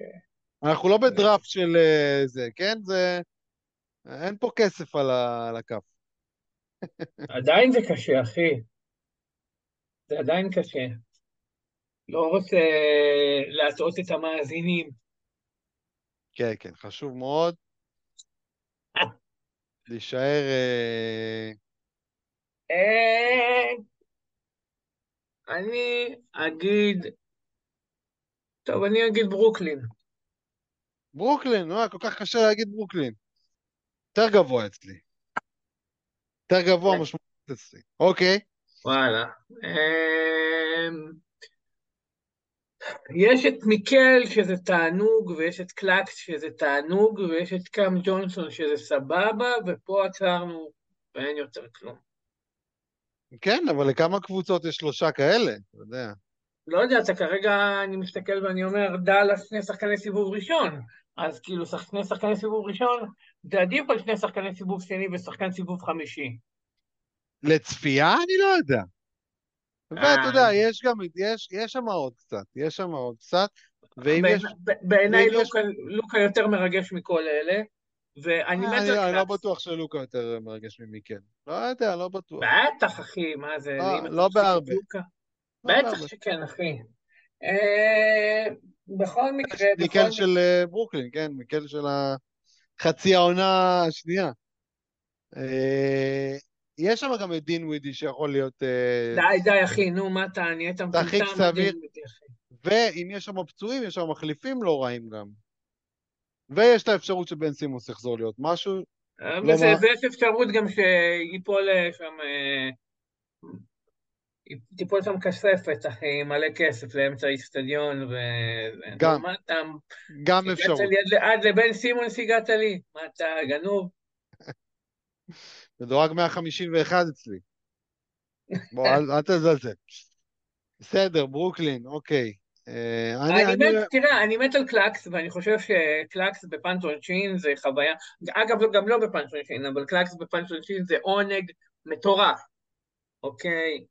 אנחנו לא בדראפט של אה, זה, כן? זה... אין פה כסף על, ה... על הכף. עדיין זה קשה, אחי. זה עדיין קשה. לא רוצה להטעות את המאזינים. כן, כן, חשוב מאוד להישאר... אה, אה, אני אגיד... טוב, אני אגיד ברוקלין. ברוקלין, אה, כל כך קשה להגיד ברוקלין. יותר גבוה אצלי. יותר גבוה כן. משמעותית אצלי. אוקיי. וואלה. אמ, יש את מיקל שזה תענוג, ויש את קלקס שזה תענוג, ויש את קאם ג'ונסון שזה סבבה, ופה עצרנו ואין יותר כלום. כן, אבל לכמה קבוצות יש שלושה כאלה? אתה יודע. לא יודע, אתה כרגע, אני מסתכל ואני אומר, דאלאס שני שחקני סיבוב ראשון, אז כאילו שני שחקני סיבוב ראשון, זה עדיף על שני שחקני סיבוב שני ושחקן סיבוב חמישי. לצפייה? אני לא יודע. ואתה אה. יודע, יש גם, יש, יש שם עוד קצת, יש שם עוד קצת, ואם יש... בעיני- בעיניי לוקה יותר מרגש מכל אלה, ואני מת אני, על אני לא. בטוח שלוקה יותר מרגש ממיקל. לא יודע, לא בטוח. בטח, אחי, מה זה? לא- לא את בהרבה. לא בטח. שכן, אחי. אה, בכל מקרה, מיקל של אה, ברוקלין, כן, מיקל של החצי העונה השנייה. אה, יש שם גם את דין ווידי שיכול להיות... אה, די, די, אחי, נו, מה אתה, נהיית מטומטם, סביר. אותי, אחי. ואם יש שם פצועים, יש שם מחליפים לא רעים גם. ויש את האפשרות שבן סימוס יחזור להיות משהו. אה, לא וזה- ויש אפשרות גם שיפול אה, שם, אה, תיפול שם כספת, אחי, מלא כסף לאמצע האיצטדיון, ו... גם. מה אתה... גם אפשרות. לי עד לבן סימונס הגעת לי? מה אתה גנוב? מדורג 151 אצלי. בוא, אל, אל תזלזל. בסדר, ברוקלין, אוקיי. אה, אני, אני, אני, מת, תראה, אני מת על קלאקס, ואני חושב שקלאקס ב punt עונשין זה חוויה, אגב, גם לא ב punt עונשין, אבל קלאקס ב punt עונשין זה עונג מטורף, אוקיי?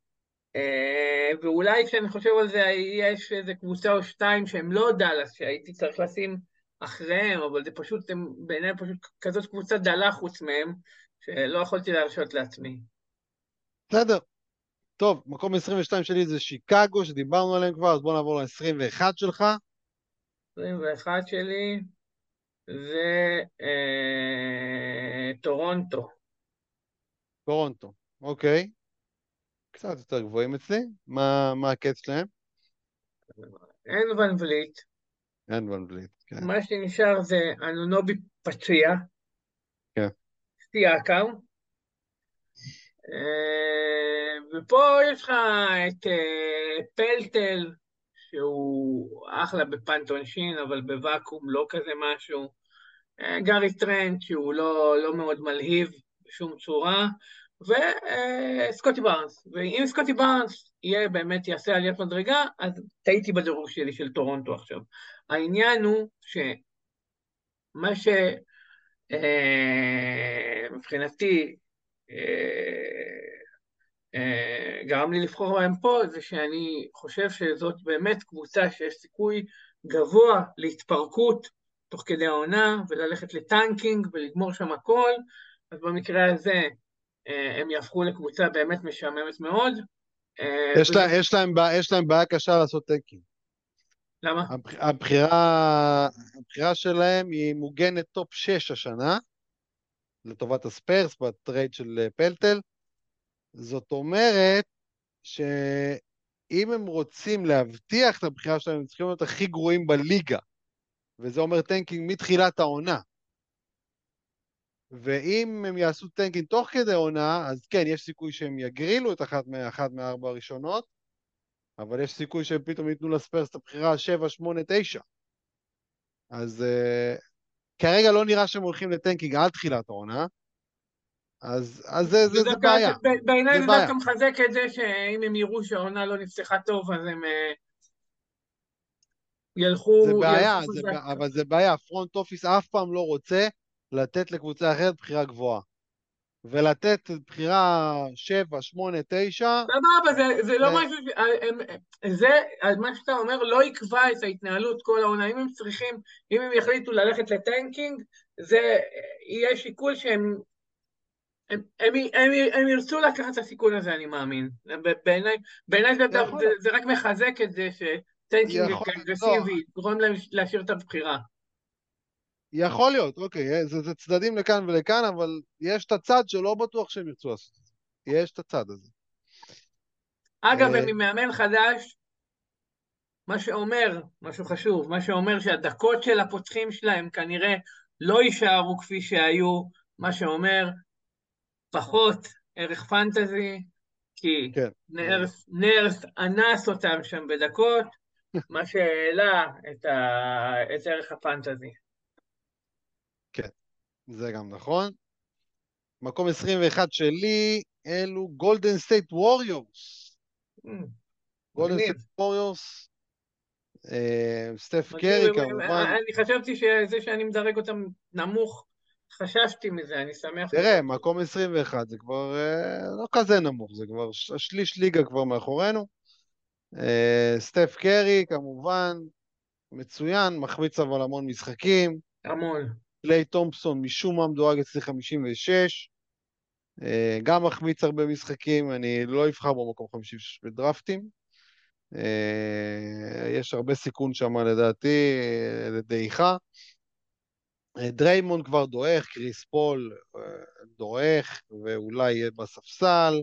אה, ואולי כשאני חושב על זה, יש איזה קבוצה או שתיים שהם לא דאלאס, שהייתי צריך לשים אחריהם, אבל זה פשוט, הם בעיניי פשוט כזאת קבוצה דלה חוץ מהם, שלא יכולתי להרשות לעצמי. בסדר. טוב, מקום 22 שלי זה שיקגו, שדיברנו עליהם כבר, אז בוא נעבור ל-21 שלך. 21 שלי זה אה, טורונטו. טורונטו, אוקיי. קצת יותר גבוהים אצלי. מה, מה ה catch שלהם? אין ון וליט, אין ון וליט. כן. מה שנשאר זה אנונובי פציע, כן. סיאקם, אה, ופה יש לך את אה, פלטל, שהוא אחלה בפאנט עונשין, אבל בוואקום לא כזה משהו, אה, גארי טרנט, שהוא לא, לא מאוד מלהיב בשום צורה, וסקוטי בארנס. ואם סקוטי בארנס יהיה באמת יעשה עליית מדרגה, אז טעיתי בדירוג שלי של טורונטו עכשיו. העניין הוא שמה ש... אה, אה, גרם לי לבחור בהם פה, זה שאני חושב שזאת באמת קבוצה שיש סיכוי גבוה להתפרקות תוך כדי העונה, וללכת ל tanking ולגמור שם הכל, אז במקרה הזה אה, הם יהפכו לקבוצה באמת משעממת מאוד. יש, לה, יש, להם, יש להם בעיה קשה לעשות tanking. למה? הבח- הבחירה, הבחירה שלהם היא מוגנת top 6 השנה, לטובת הספיירס ב trade של אה, פרטל. זאת אומרת שאם הם רוצים להבטיח את הבחירה שלהם, הם צריכים להיות הכי גרועים בליגה. וזה אומר tanking מתחילת העונה. ואם הם יעשו tanking תוך כדי עונה, אז כן, יש סיכוי שהם יגרילו את אחת מאחת מהארבע הראשונות, אבל יש סיכוי שהם פתאום ייתנו לספיירס את הבחירה 7, 8, 9. אז uh, כרגע לא נראה שהם הולכים לטנקינג עד תחילת העונה, אז, אז זה, זה, זה דווקא- בעיה. בעיניי זה זה. דווקא מחזק את זה שאם הם יראו שהעונה לא נפתחה טוב, אז הם אה, ילכו... זה בעיה, ילכו זה. בע- אבל זה בעיה, הפרונט אופיס אף פעם לא רוצה לתת לקבוצה אחרת בחירה גבוהה. ולתת בחירה 7, 8, 9, סבבה, זה, זה לא משהו. אה, הם- זה, מה שאתה אומר, לא יקבע את ההתנהלות כל העונה. אם הם צריכים, אם הם יחליטו ללכת ל tanking, זה אה, יהיה שיקול שהם... הם, הם, הם, הם ירצו לקחת את הסיכון הזה, אני מאמין. בעיניי בעיניי זה, זה, זה רק מחזק את זה ש tanking אגרסיבי, יגרום להם להשאיר את הבחירה. יכול להיות, אוקיי, זה, זה צדדים לכאן ולכאן, אבל יש את הצד שלא בטוח שהם ירצו לעשות את זה. יש את הצד הזה. אגב, אה, הם עם מאמן חדש, מה שאומר, משהו חשוב, מה שאומר שהדקות של הפותחים שלהם כנראה לא יישארו כפי שהיו, מה שאומר פחות ערך פנטזי, כי כן. נרס, נרס אנס אותם שם בדקות, מה שהעלה את, ה, את ערך הפנטזי. זה גם נכון. מקום 21 שלי, אלו גולדן סטייט ווריורס. גולדן. סטייט ווריורס. סטף קרי כמובן. אני חשבתי שזה שאני מדרג אותם נמוך, חששתי מזה, אני שמח. תראה, מקום 21 זה כבר אה, לא כזה נמוך, זה כבר ש- השליש ליגה כבר מאחורינו. אה, סטף קרי כמובן, מצוין, מחמיץ אבל המון משחקים. המון. קליי תומפסון משום מה מדורג אצלי 56. אה, גם מחמיץ הרבה משחקים, אני לא אבחר במקום 56 בדרפטים. אה, יש הרבה סיכון שם לדעתי, אה, לדעיכה. דריימון כבר דועך, קריס פול דועך, ואולי יהיה בספסל.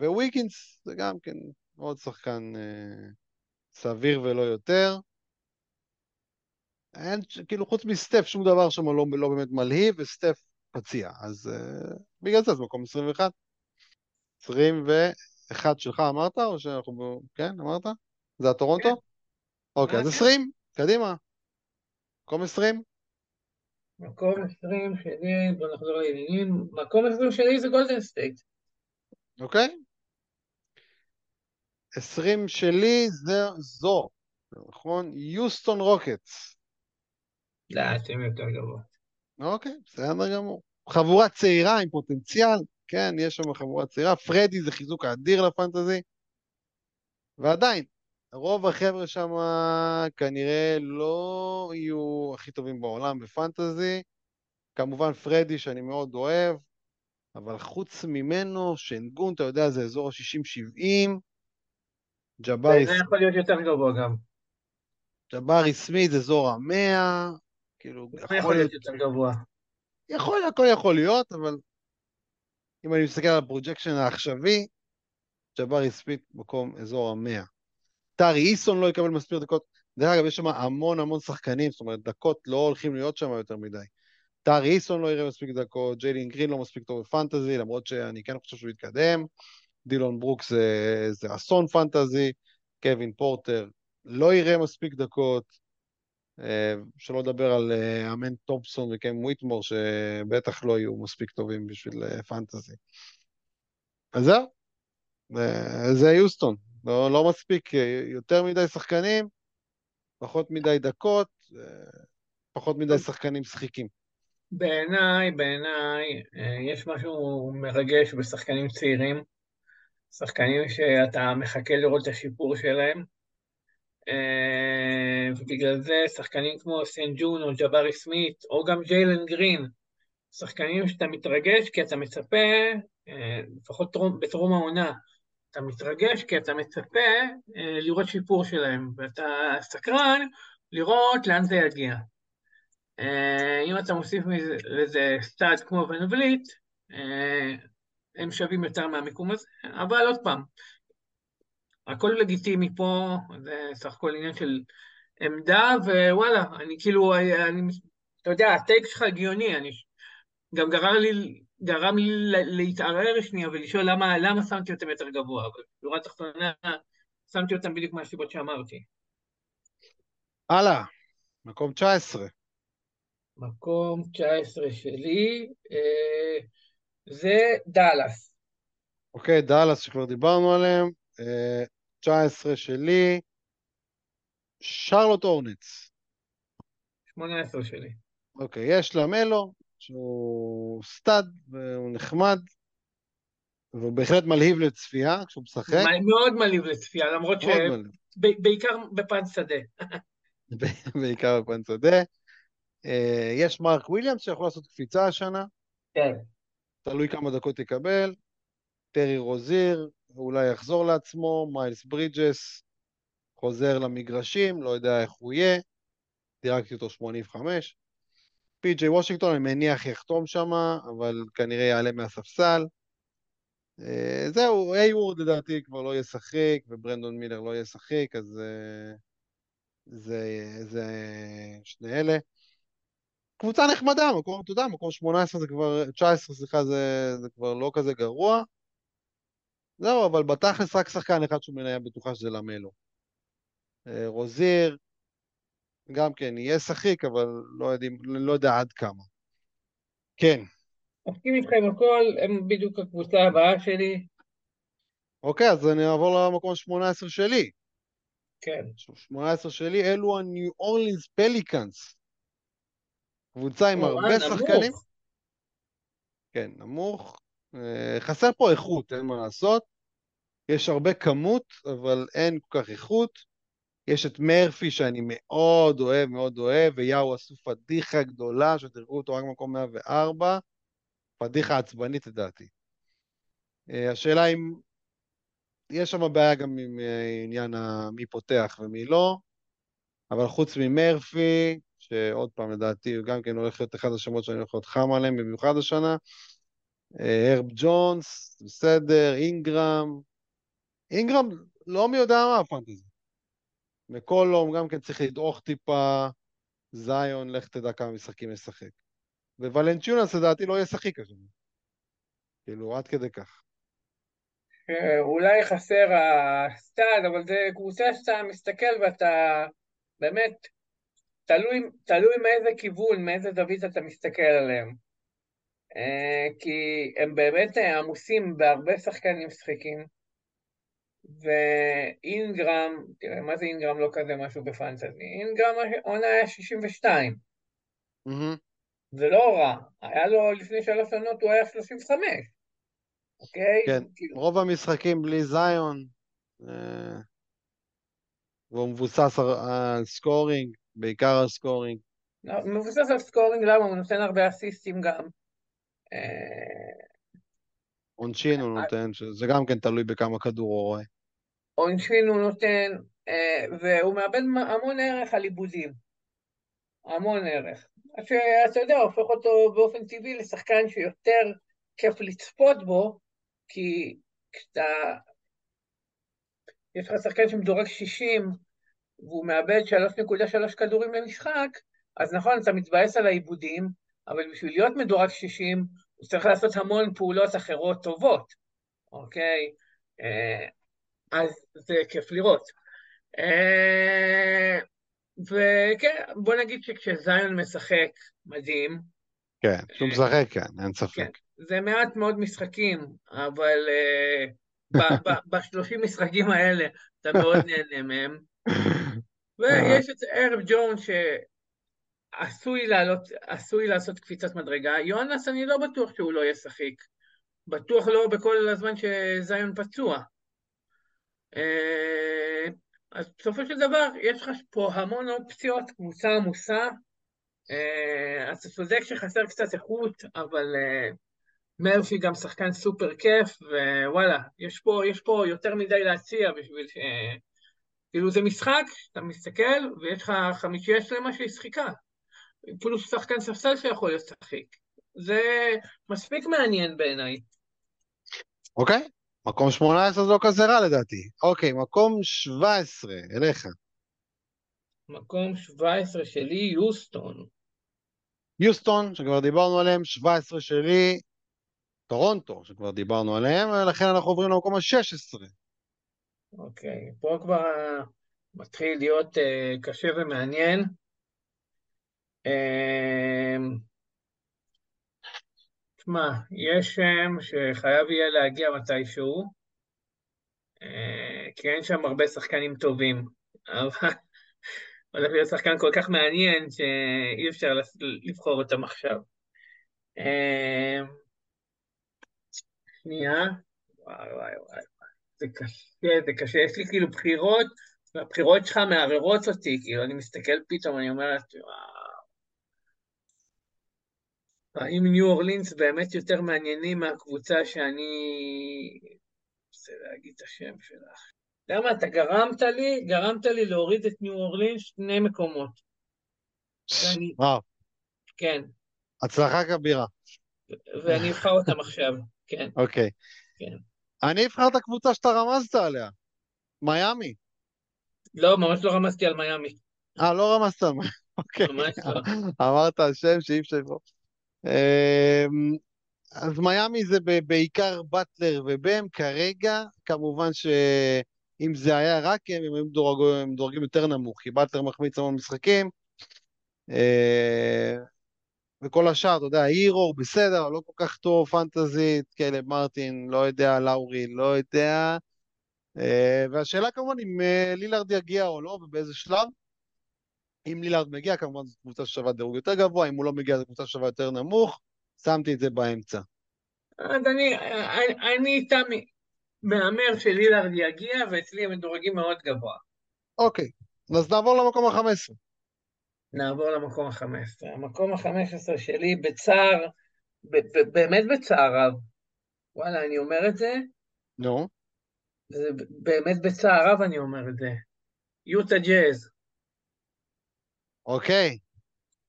וויקינס זה גם כן עוד שחקן סביר ולא יותר. אין, כאילו, חוץ מסטף, שום דבר שם לא, לא באמת מלהיב, וסטף פציע. אז uh, בגלל זה זה מקום 21. 21 שלך אמרת, או שאנחנו... ב- כן, אמרת? זה הטורונטו? כן. אוקיי, אה, אז כן. 20, קדימה. מקום 20? מקום 20 שלי, בוא נחזור לעניינים, מקום 20 שלי זה גולדן סטייט. אוקיי? 20 שלי זה זו, נכון? יוסטון רוקטס. לא, אתם יותר גבוה. אוקיי, בסדר גמור. חבורה צעירה עם פוטנציאל, כן, יש שם חבורה צעירה. פרד זה חיזוק אדיר לפנטזי. ועדיין, רוב החבר'ה שם כנראה לא יהיו הכי טובים בעולם בפנטזי. כמובן פרדי, שאני מאוד אוהב, אבל חוץ ממנו, שנגון, אתה יודע, זה אזור ה-60-70. ג'בארי זה יכול להיות יותר גבוה גם. ג'בארי סמית, אזור ה-100. כאילו, זה יכול להיות יותר גבוה. יכול, הכל יכול להיות, אבל אם אני מסתכל על ה projection העכשווי, ג'בארי סמית מקום אזור המאה. טארי איסון לא יקבל מספיק דקות. דרך אגב, יש שם המון המון שחקנים, זאת אומרת, דקות לא הולכים להיות שם יותר מדי. טארי איסון לא יראה מספיק דקות, ג'יילן גרין לא מספיק טוב בפנטזי, למרות שאני כן חושב שהוא יתקדם. דילון ברוקס זה, זה אסון פנטזי, קווין פורטר לא יראה מספיק דקות. אה, שלא לדבר על אה, אמן תומפסון וקאם וויטמור, שבטח לא יהיו מספיק טובים בשביל אה, פנטזי. אז זהו, זה יוסטון. לא, לא מספיק יותר מדי שחקנים, פחות מדי דקות, פחות מדי שחקנים שחיקים. בעיניי, בעיניי, יש משהו מרגש בשחקנים צעירים, שחקנים שאתה מחכה לראות את השיפור שלהם, ובגלל זה שחקנים כמו סן ג'ון או ג'בארי סמית, או גם ג'יילן גרין, שחקנים שאתה מתרגש כי אתה מצפה, אה, לפחות טרום- בטרום העונה, אתה מתרגש כי אתה מצפה אה, לראות שיפור שלהם, ואתה סקרן לראות לאן זה יגיע. אה, אם אתה מוסיף לזה סטאד כמו בן וליט, אה, הם שווים יותר מהמיקום הזה, אבל עוד פעם, הכל לגיטימי פה, זה סך הכל עניין של עמדה, ווואלה, אני כאילו, אני, אתה יודע, הטייק שלך הגיוני, אני גם גרם לי, גרם לי להתערער שנייה ולשאול למה, למה שמתי אותם יותר גבוה, אבל בשורה התחתונה, שמתי אותם בדיוק מהסיבות שאמרתי. הלאה, מקום 19. מקום 19 שלי, אה, זה דאלאס. אוקיי, דאלאס שכבר דיברנו עליהם. אה, 19 שלי, שארלוט הורנטס. 18 שלי. אוקיי, יש לאמלו, שהוא stud והוא נחמד, והוא בהחלט מלהיב לצפייה כשהוא משחק. מאוד מלהיב לצפייה, למרות מלהיב. שבעיקר בפן שדה. בעיקר בפן שדה. אה, יש מרק וויליאמס שיכול לעשות קפיצה השנה, כן. תלוי כמה דקות יקבל. טרי רוזיר, אולי יחזור לעצמו, מיילס ברידג'ס, חוזר למגרשים, לא יודע איך הוא יהיה, דירקתי אותו 85. פי.ג'יי וושינגטון, אני מניח יחתום שם, אבל כנראה יעלה מהספסל. אה, זהו, איי-וורד לדעתי כבר לא ישחק, וברנדון מילר לא ישחק, אז אה, זה, זה שני אלה. קבוצה נחמדה, מקום, אתה יודע, מקום 18 זה כבר, 19 סליחה, זה, זה כבר לא כזה גרוע. זהו, אבל בתכלס רק שחקן אחד שהוא מניה בטוחה שזה למלו. אה, רוזיר, גם כן, יהיה שחיק, אבל לא, יודעים, לא יודע עד כמה. כן, מסכים איתך עם הכל, הם בדיוק הקבוצה הבאה שלי. אוקיי, אז אני אעבור למקום 18 שלי. כן. 18 שלי, אלו הניו אורלינס פליקאנס. קבוצה עם או, הרבה אה, נמוך. שחקנים. כן, נמוך. אה, חסר פה איכות, אין מה לעשות. יש הרבה כמות, אבל אין כל כך איכות. יש את מרפי שאני מאוד אוהב, מאוד אוהב, ויאו עשו פדיחה גדולה, שתראו אותו רק במקום 104. פדיחה עצבנית לדעתי. אה, השאלה אם... יש שם בעיה גם עם אה, עניין מי פותח ומי לא, אבל חוץ ממרפי, שעוד פעם לדעתי הוא גם כן הולך להיות אחד השמות שאני הולך להיות חם עליהם, במיוחד השנה, הרב ג'ונס, בסדר, אינגרם, אינגרם לא מי יודע מה הפנטזי. מקולום גם כן צריך לדעוך טיפה, זיון, לך תדע כמה משחקים ישחק. וולנטיונס לדעתי לא ישחק השנה. כאילו, עד כדי כך. אה, אולי חסר ה stud, אבל זה קבוצה שאתה מסתכל ואתה באמת, תלוי, תלוי מאיזה כיוון, מאיזה זווית אתה מסתכל עליהם. אה, כי הם באמת אה, עמוסים בהרבה שחקנים משחקים, ואינגרם, תראה, מה זה אינגרם לא כזה משהו בפנטזי? אינגרם עונה היה 62, מהמם. זה לא רע, היה לו לפני שלוש שנות הוא היה 35, אוקיי? כן, כאילו, רוב המשחקים בלי זיון, אה, והוא מבוסס על- על scoring, בעיקר על scoring. לא, מבוסס על סקורינג, למה? הוא נותן הרבה אסיסטים גם. אה, עונשין הוא נותן, שזה גם כן תלוי בכמה כדור הוא רואה. עונשין הוא נותן, אה, והוא מאבד המון ערך על עיבודים. המון ערך. שאתה יודע, הופך אותו באופן טבעי לשחקן שיותר כיף לצפות בו, כי כשאתה... יש לך שחקן שמדורג 60, והוא מאבד 3.3 כדורים למשחק, אז נכון, אתה מתבאס על העיבודים, אבל בשביל להיות מדורג 60, הוא צריך לעשות המון פעולות אחרות טובות, אוקיי? אה, אז זה כיף לראות. אה, וכן, בוא נגיד שכשזיון משחק, מדהים, כן, כשהוא משחק, כן, אין כן, ספק. זה מעט מאוד משחקים, אבל ב-30 משחקים האלה אתה מאוד נהנה מהם. ויש את ערב ג'ון שעשוי לעלות, עשוי לעשות קפיצת מדרגה. יואנס, אני לא בטוח שהוא לא ישחק. בטוח לא בכל הזמן שזיון פצוע. אה, אז בסופו של דבר, יש לך פה המון אופציות, קבוצה עמוסה. אה, אז אתה צודק שחסר קצת איכות, אבל אה, מרפי גם שחקן סופר כיף, ווואלה, יש פה, יש פה יותר מדי להציע בשביל ש... כאילו זה משחק, אתה מסתכל, ויש לך חמישייה שלמה שהיא שחיקה. פלוס שחקן ספסל שיכול לשחק. זה מספיק מעניין בעיניי. אוקיי, מקום 18 זה לא כזה רע לדעתי. אוקיי, מקום 17, אליך. מקום 17 שלי, יוסטון. יוסטון, שכבר דיברנו עליהם, 17 שלי, טורונטו, שכבר דיברנו עליהם, ולכן אנחנו עוברים למקום ה-16. אוקיי, פה כבר מתחיל להיות uh, קשה ומעניין. Uh, תשמע, יש שם שחייב יהיה להגיע מתישהו, uh, כי אין שם הרבה שחקנים טובים, אבל הולך להיות שחקן כל כך מעניין שאי אפשר לבחור אותם עכשיו. אמ, שנייה. וואי וואי וואי. זה קשה, זה קשה. יש לי כאילו בחירות, והבחירות שלך מערערות אותי, כאילו, אני מסתכל פתאום, אני אומרת, וואו. האם ניו אורלינס באמת יותר מעניינים מהקבוצה שאני... רוצה להגיד את השם שלך. למה אתה גרמת לי, גרמת לי להוריד את ניו אורלינס שני מקומות. ואני, וואו, כן, הצלחה כבירה. ואני אבחר אותם עכשיו, כן, אוקיי. כן. אני אבחר את הקבוצה שאתה רמזת עליה. מיאמי. לא, ממש לא רמזתי על מיאמי, אה, לא רמזת על מיאמי. אוקיי. ממש לא. אמרת שם שאי אפשר לבחור. אמ, אז מיאמי זה בעיקר באטלר ובם כרגע, כמובן שאם זה היה רק הם, הם היו מדורגים יותר נמוך, כי באטלר מחמיץ המון משחקים, אה, וכל השאר, אתה יודע, הירו בסדר, לא כל כך טוב, פנטזית, קלב מרטין, לא יודע, לאורי, לא יודע. אה, והשאלה כמובן אם אה, לילארד יגיע או לא, ובאיזה שלב. אם לילארד מגיע, כמובן זו קבוצה ששווה דירוג יותר גבוה, אם הוא לא מגיע זו קבוצה ששווה יותר נמוך, שמתי את זה באמצע. אז אני, אני, אני איתם מהמר שלילארד יגיע, ואצלי הם מדורגים מאוד גבוה. אוקיי, אז נעבור למקום ה-15. נעבור למקום ה-15. המקום ה-15 שלי בצער, ב- ב- באמת בצער רב. וואלה, אני אומר את זה, נו, זה ב- באמת בצער רב אני אומר את זה. יוטה ג'אז. אוקיי.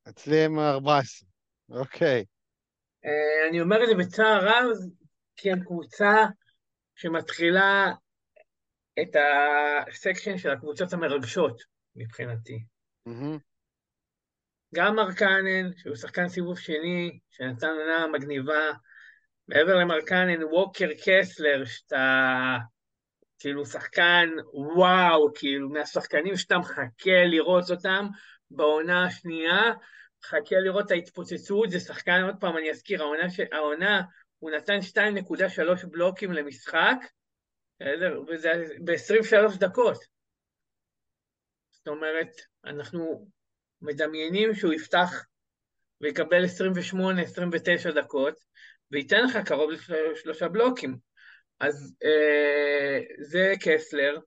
אצלי הם 14. אוקיי. אה, אני אומר את זה בצער רב, כי הם קבוצה שמתחילה את הסקשן של הקבוצות המרגשות, מבחינתי. גם מרקנן, שהוא שחקן סיבוב שני, שנתן עונה מגניבה, מעבר למרקנן, ווקר קסלר, שאתה כאילו שחקן וואו, כאילו מהשחקנים שאתה מחכה לראות אותם בעונה השנייה, מחכה לראות את ההתפוצצות, זה שחקן, עוד פעם אני אזכיר, העונה, ש... העונה הוא נתן 2.3 בלוקים למשחק? וזה ב-23 דקות. זאת אומרת, אנחנו מדמיינים שהוא יפתח ויקבל 28-29 דקות, וייתן לך קרוב לשלושה בלוקים. אז אה, זה קסלר,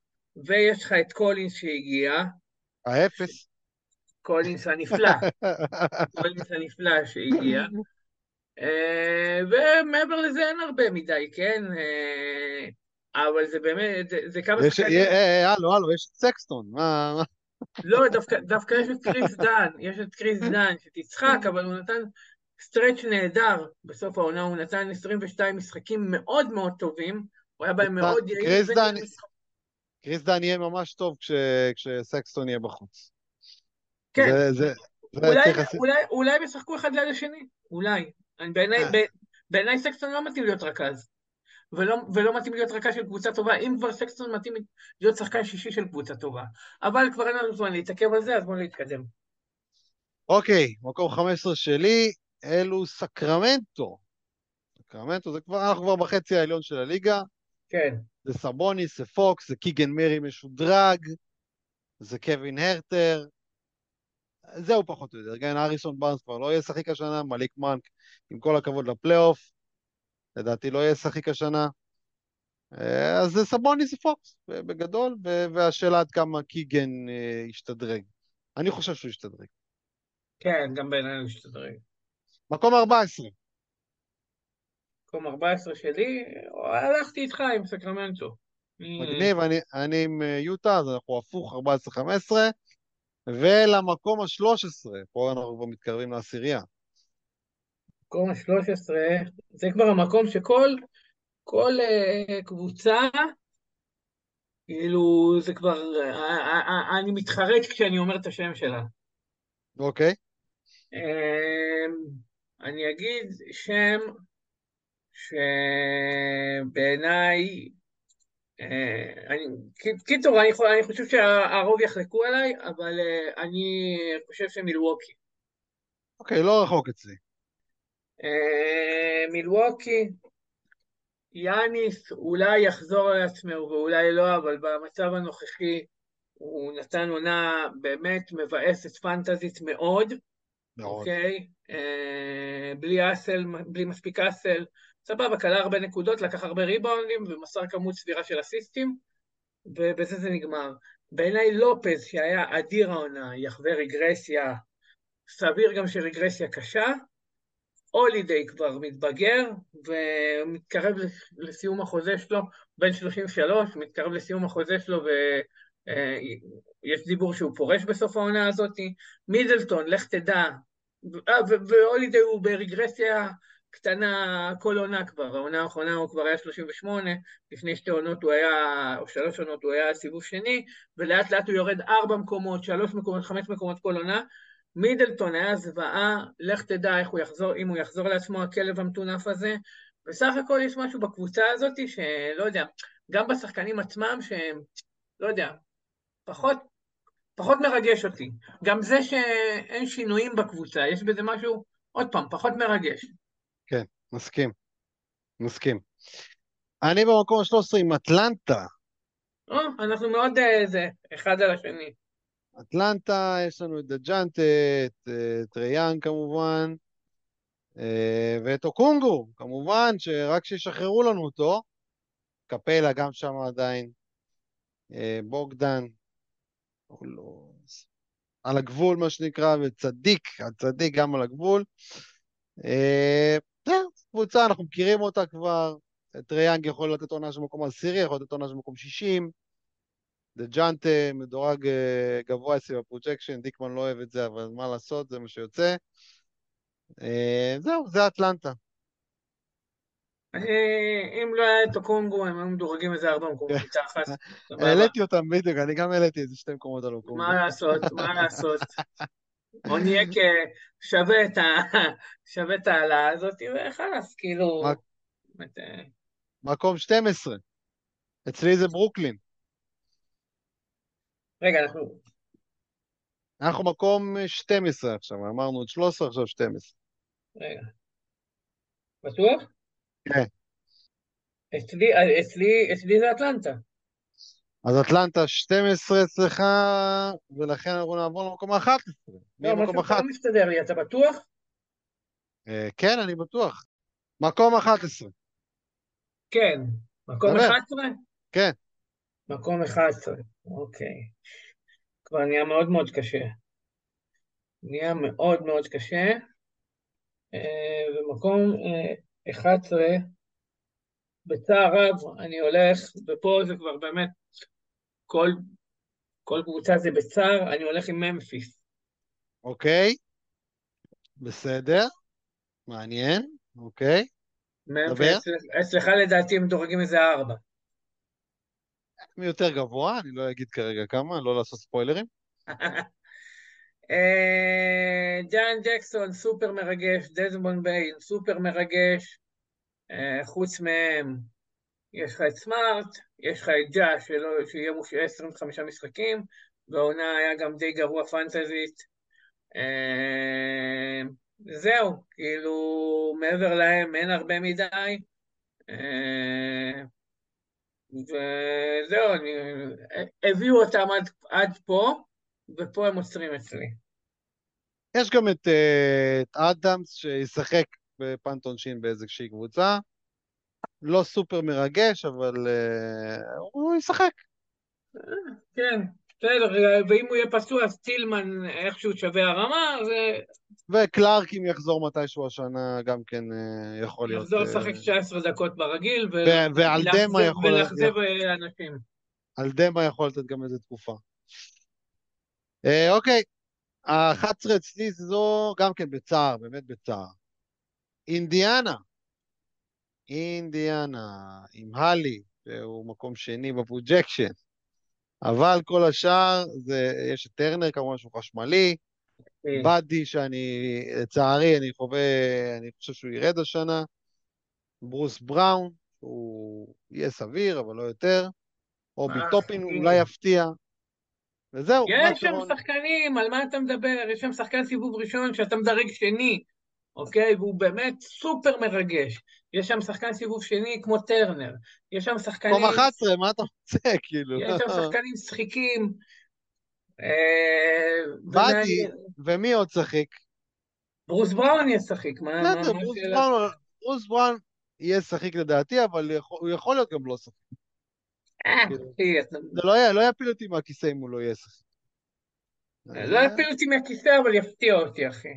ויש לך את קולינס שהגיע, האפס. קולינס הנפלא, קולינס הנפלא שהגיע, אה, ומעבר לזה אין הרבה מדי, כן? אה, אבל זה באמת, זה, זה כמה שחקנים... אה, הלו, הלו, יש את סקסטון. מה? לא, דווקא, דווקא יש את קריס דאן, יש את קריס דאן שתצחק, אבל הוא נתן stretch נהדר בסוף העונה, הוא נתן 22 משחקים מאוד מאוד טובים, הוא היה בהם מאוד יעיל. קריס דאן- יהיה ממש טוב כש, כשסקסטון יהיה בחוץ. כן, זה, זה, זה אולי, צריך. אולי, אולי הם ישחקו אחד ליד השני, אולי. בעיניי, אה. ב- בעיניי סקסטון לא מתאים להיות רכז. ולא, ולא מתאים להיות רכז של קבוצה טובה, אם כבר סקסטון מתאים להיות שחקן שישי של קבוצה טובה. אבל כבר אין לנו זמן להתעכב על זה, אז בואו נתקדם. אוקיי, מקום 15 שלי, אלו סקרמנטו. סקרמנטו זה כבר, אנחנו כבר בחצי העליון של הליגה. כן. זה סבוניס, זה פוקס, זה קיגן מרי משודרג, זה קווין הרטר. זהו פחות או יותר. כן, האריסון בארנס כבר לא יהיה שחיק השנה, מליק מונק, עם כל הכבוד לפלייאוף, לדעתי לא יהיה שחיק השנה. אה, אז זה סבוניס ופוקס, בגדול, והשאלה עד כמה קיגן אה, ישתדרג. אני חושב שהוא ישתדרג. כן, גם בעיניי הוא השתדרג. מקום 14. מקום 14 שלי, הלכתי איתך עם סקרמנטו. מגניב, אני, אני עם אה, יוטה, אז אנחנו הפוך 14-15, ולמקום ה-13, פה אנחנו כבר מתקרבים לעשירייה. מקום ה-13, זה כבר המקום שכל כל, uh, קבוצה, כאילו, זה כבר, uh, uh, אני מתחרט כשאני אומר את השם שלה. אוקיי? Uh, אני אגיד שם שבעיניי, uh, אני, ק- קיצור, אני, אני חושב שהרוב יחלקו עליי, אבל uh, אני חושב שמילווקי. אוקיי, לא רחוק אצלי. אה, מילווקי, יאניס אולי יחזור על עצמו ואולי לא, אבל במצב הנוכחי הוא נתן עונה באמת מבאסת פנטזית מאוד, מאוד. אוקיי? אה, בלי אסל, בלי מספיק אסל. סבבה, קלה הרבה נקודות, לקח הרבה ריבאונדים ומסר כמות סבירה של אסיסטים, ובזה זה נגמר. בעיניי לופז, שהיה אדיר העונה, יחווה רגרסיה, סביר גם שרגרסיה קשה. הולידיי כבר מתבגר ומתקרב לסיום החוזה שלו, בן 33, מתקרב לסיום החוזה שלו ויש דיבור שהוא פורש בסוף העונה הזאת. מידלטון, לך תדע, והולידיי הוא ברגרסיה קטנה כל עונה כבר, העונה האחרונה הוא כבר היה 38, לפני שתי עונות הוא היה, או שלוש עונות הוא היה סיבוב שני, ולאט לאט הוא יורד ארבע מקומות, שלוש מקומות, חמש מקומות כל עונה. מידלטון היה זוועה, לך תדע איך הוא יחזור, אם הוא יחזור לעצמו הכלב המטונף הזה. בסך הכל יש משהו בקבוצה הזאת שלא יודע, גם בשחקנים עצמם שהם, לא יודע, פחות, פחות מרגש אותי. גם זה שאין שינויים בקבוצה, יש בזה משהו, עוד פעם, פחות מרגש. מסכים. מסכים. אני במקום ה-13 עם אטלנטה. או, אנחנו מאוד אה, אחד על השני. אטלנטה, יש לנו את דג'אנטה, את טריאן כמובן, אה, ואת אוקונגו, כמובן, שרק שישחררו לנו אותו. קפלה גם שם עדיין, אה, בוגדן. על הגבול מה שנקרא, וצדיק, הצדיק גם על הגבול. זהו, קבוצה, אנחנו מכירים אותה כבר. טריי יאנג יכול לתת עונה של מקום עשירי, יכול לתת עונה של מקום 60. דג'ונטה מדורג אה, גבוה אצלי ב projection, דיקמן לא אוהב את זה, אבל מה לעשות, זה מה שיוצא. אה, זהו, זה אטלנטה. אם לא היה את אוקונגו, הם היו מדורגים איזה ארבע מקומות כן. העליתי אותם בדיוק, אני גם העליתי איזה שתי מקומות על אוקונגו. מה לעשות, מה לעשות. בוא נהיה כשווה את ה... שווה את העלאה הזאת, וחלאס, כאילו... אה, מקום 12. אצלי זה ברוקלין. רגע, אנחנו... אנחנו מקום 12 עכשיו, אמרנו את 13, עכשיו 12. רגע. בטוח? כן. אצלי, אצלי, אצלי זה אטלנטה. אז אטלנטה 12 אצלך, ולכן אנחנו נעבור למקום ה-11. לא, משהו פה לא מסתדר לי, אתה בטוח? אה, כן, אני בטוח. מקום 11. כן. מקום 11? כן. מקום 11, אוקיי. כבר נהיה מאוד מאוד קשה. נהיה מאוד מאוד קשה. אה, ומקום 11, אה, בצער רב אני הולך, ופה זה כבר באמת, כל, כל קבוצה זה בצער, אני הולך עם ממפיס. אוקיי, בסדר, מעניין, אוקיי. ממפיס, אצלך לדעתי הם מדורגים איזה ארבע. מי יותר גבוה, אני לא אגיד כרגע כמה, לא לעשות ספוילרים. ג'אן אה, ג'קסון, סופר מרגש, דזמון ביין, סופר מרגש, חוץ מהם, יש לך את סמארט, יש לך את ג'ה, שיהיה מושעה 25 משחקים, והעונה היה גם די גרוע פנטזית. אה, זהו, כאילו, מעבר להם אין הרבה מדי. וזהו, אני... הביאו אותם עד, עד פה, ופה הם עוצרים אצלי. יש גם את, אה, את אדמס שישחק בפנטון שין באיזושהי קבוצה. לא סופר מרגש, אבל uh, הוא ישחק. כן, בסדר, ואם הוא יהיה פצוע, אז טילמן איכשהו שווה הרמה, זה... וקלארק, אם יחזור מתישהו השנה, גם כן uh, יכול להיות... יחזור לשחק 19 דקות ברגיל, ועל דמה יכול... ולאכזב אנשים. על דמה יכול לתת גם איזה תקופה. אוקיי, ה-11 אצלי זו גם כן בצער, באמת בצער. אינדיאנה. אינדיאנה, עם הלי, שהוא מקום שני ב projection. אבל כל השאר, זה, יש את טרנר כמובן שהוא חשמלי, כן. באדי שאני, לצערי, אני חווה, אני חושב שהוא ירד השנה, ברוס בראון, הוא יהיה סביר, אבל לא יותר, אובי טופין אולי יפתיע, וזהו. יש שם שחקנים, על מה אתה מדבר? יש שם שחקן סיבוב ראשון שאתה מדרג שני, אוקיי? והוא באמת סופר מרגש. יש שם שחקן סיבוב שני כמו טרנר. יש שם שחקנים... מקום 11, מה אתה רוצה, כאילו? יש שם שחקנים שחיקים. באדי, ומי עוד שחיק? ברוס בראון ישחק, מה השאלה? ברוס בראון יהיה שחיק לדעתי, אבל הוא יכול להיות גם לא שחיק. אה, כאילו, זה לא לא יפיל אותי מהכיסא אם הוא לא יהיה שחיק. לא יפיל אותי מהכיסא, אבל יפתיע אותי, אחי.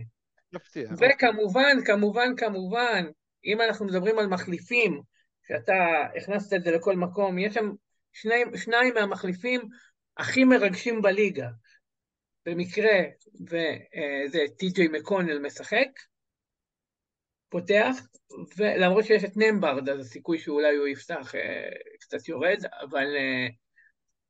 וכמובן, כמובן, כמובן, אם אנחנו מדברים על מחליפים, שאתה הכנסת את זה לכל מקום, יש שם שני, שניים מהמחליפים הכי מרגשים בליגה. במקרה, וזה טי.ג'יי מקונל משחק, פותח, ולמרות שיש את נמברד, אז הסיכוי שאולי הוא יפתח אה, קצת יורד, אבל אה,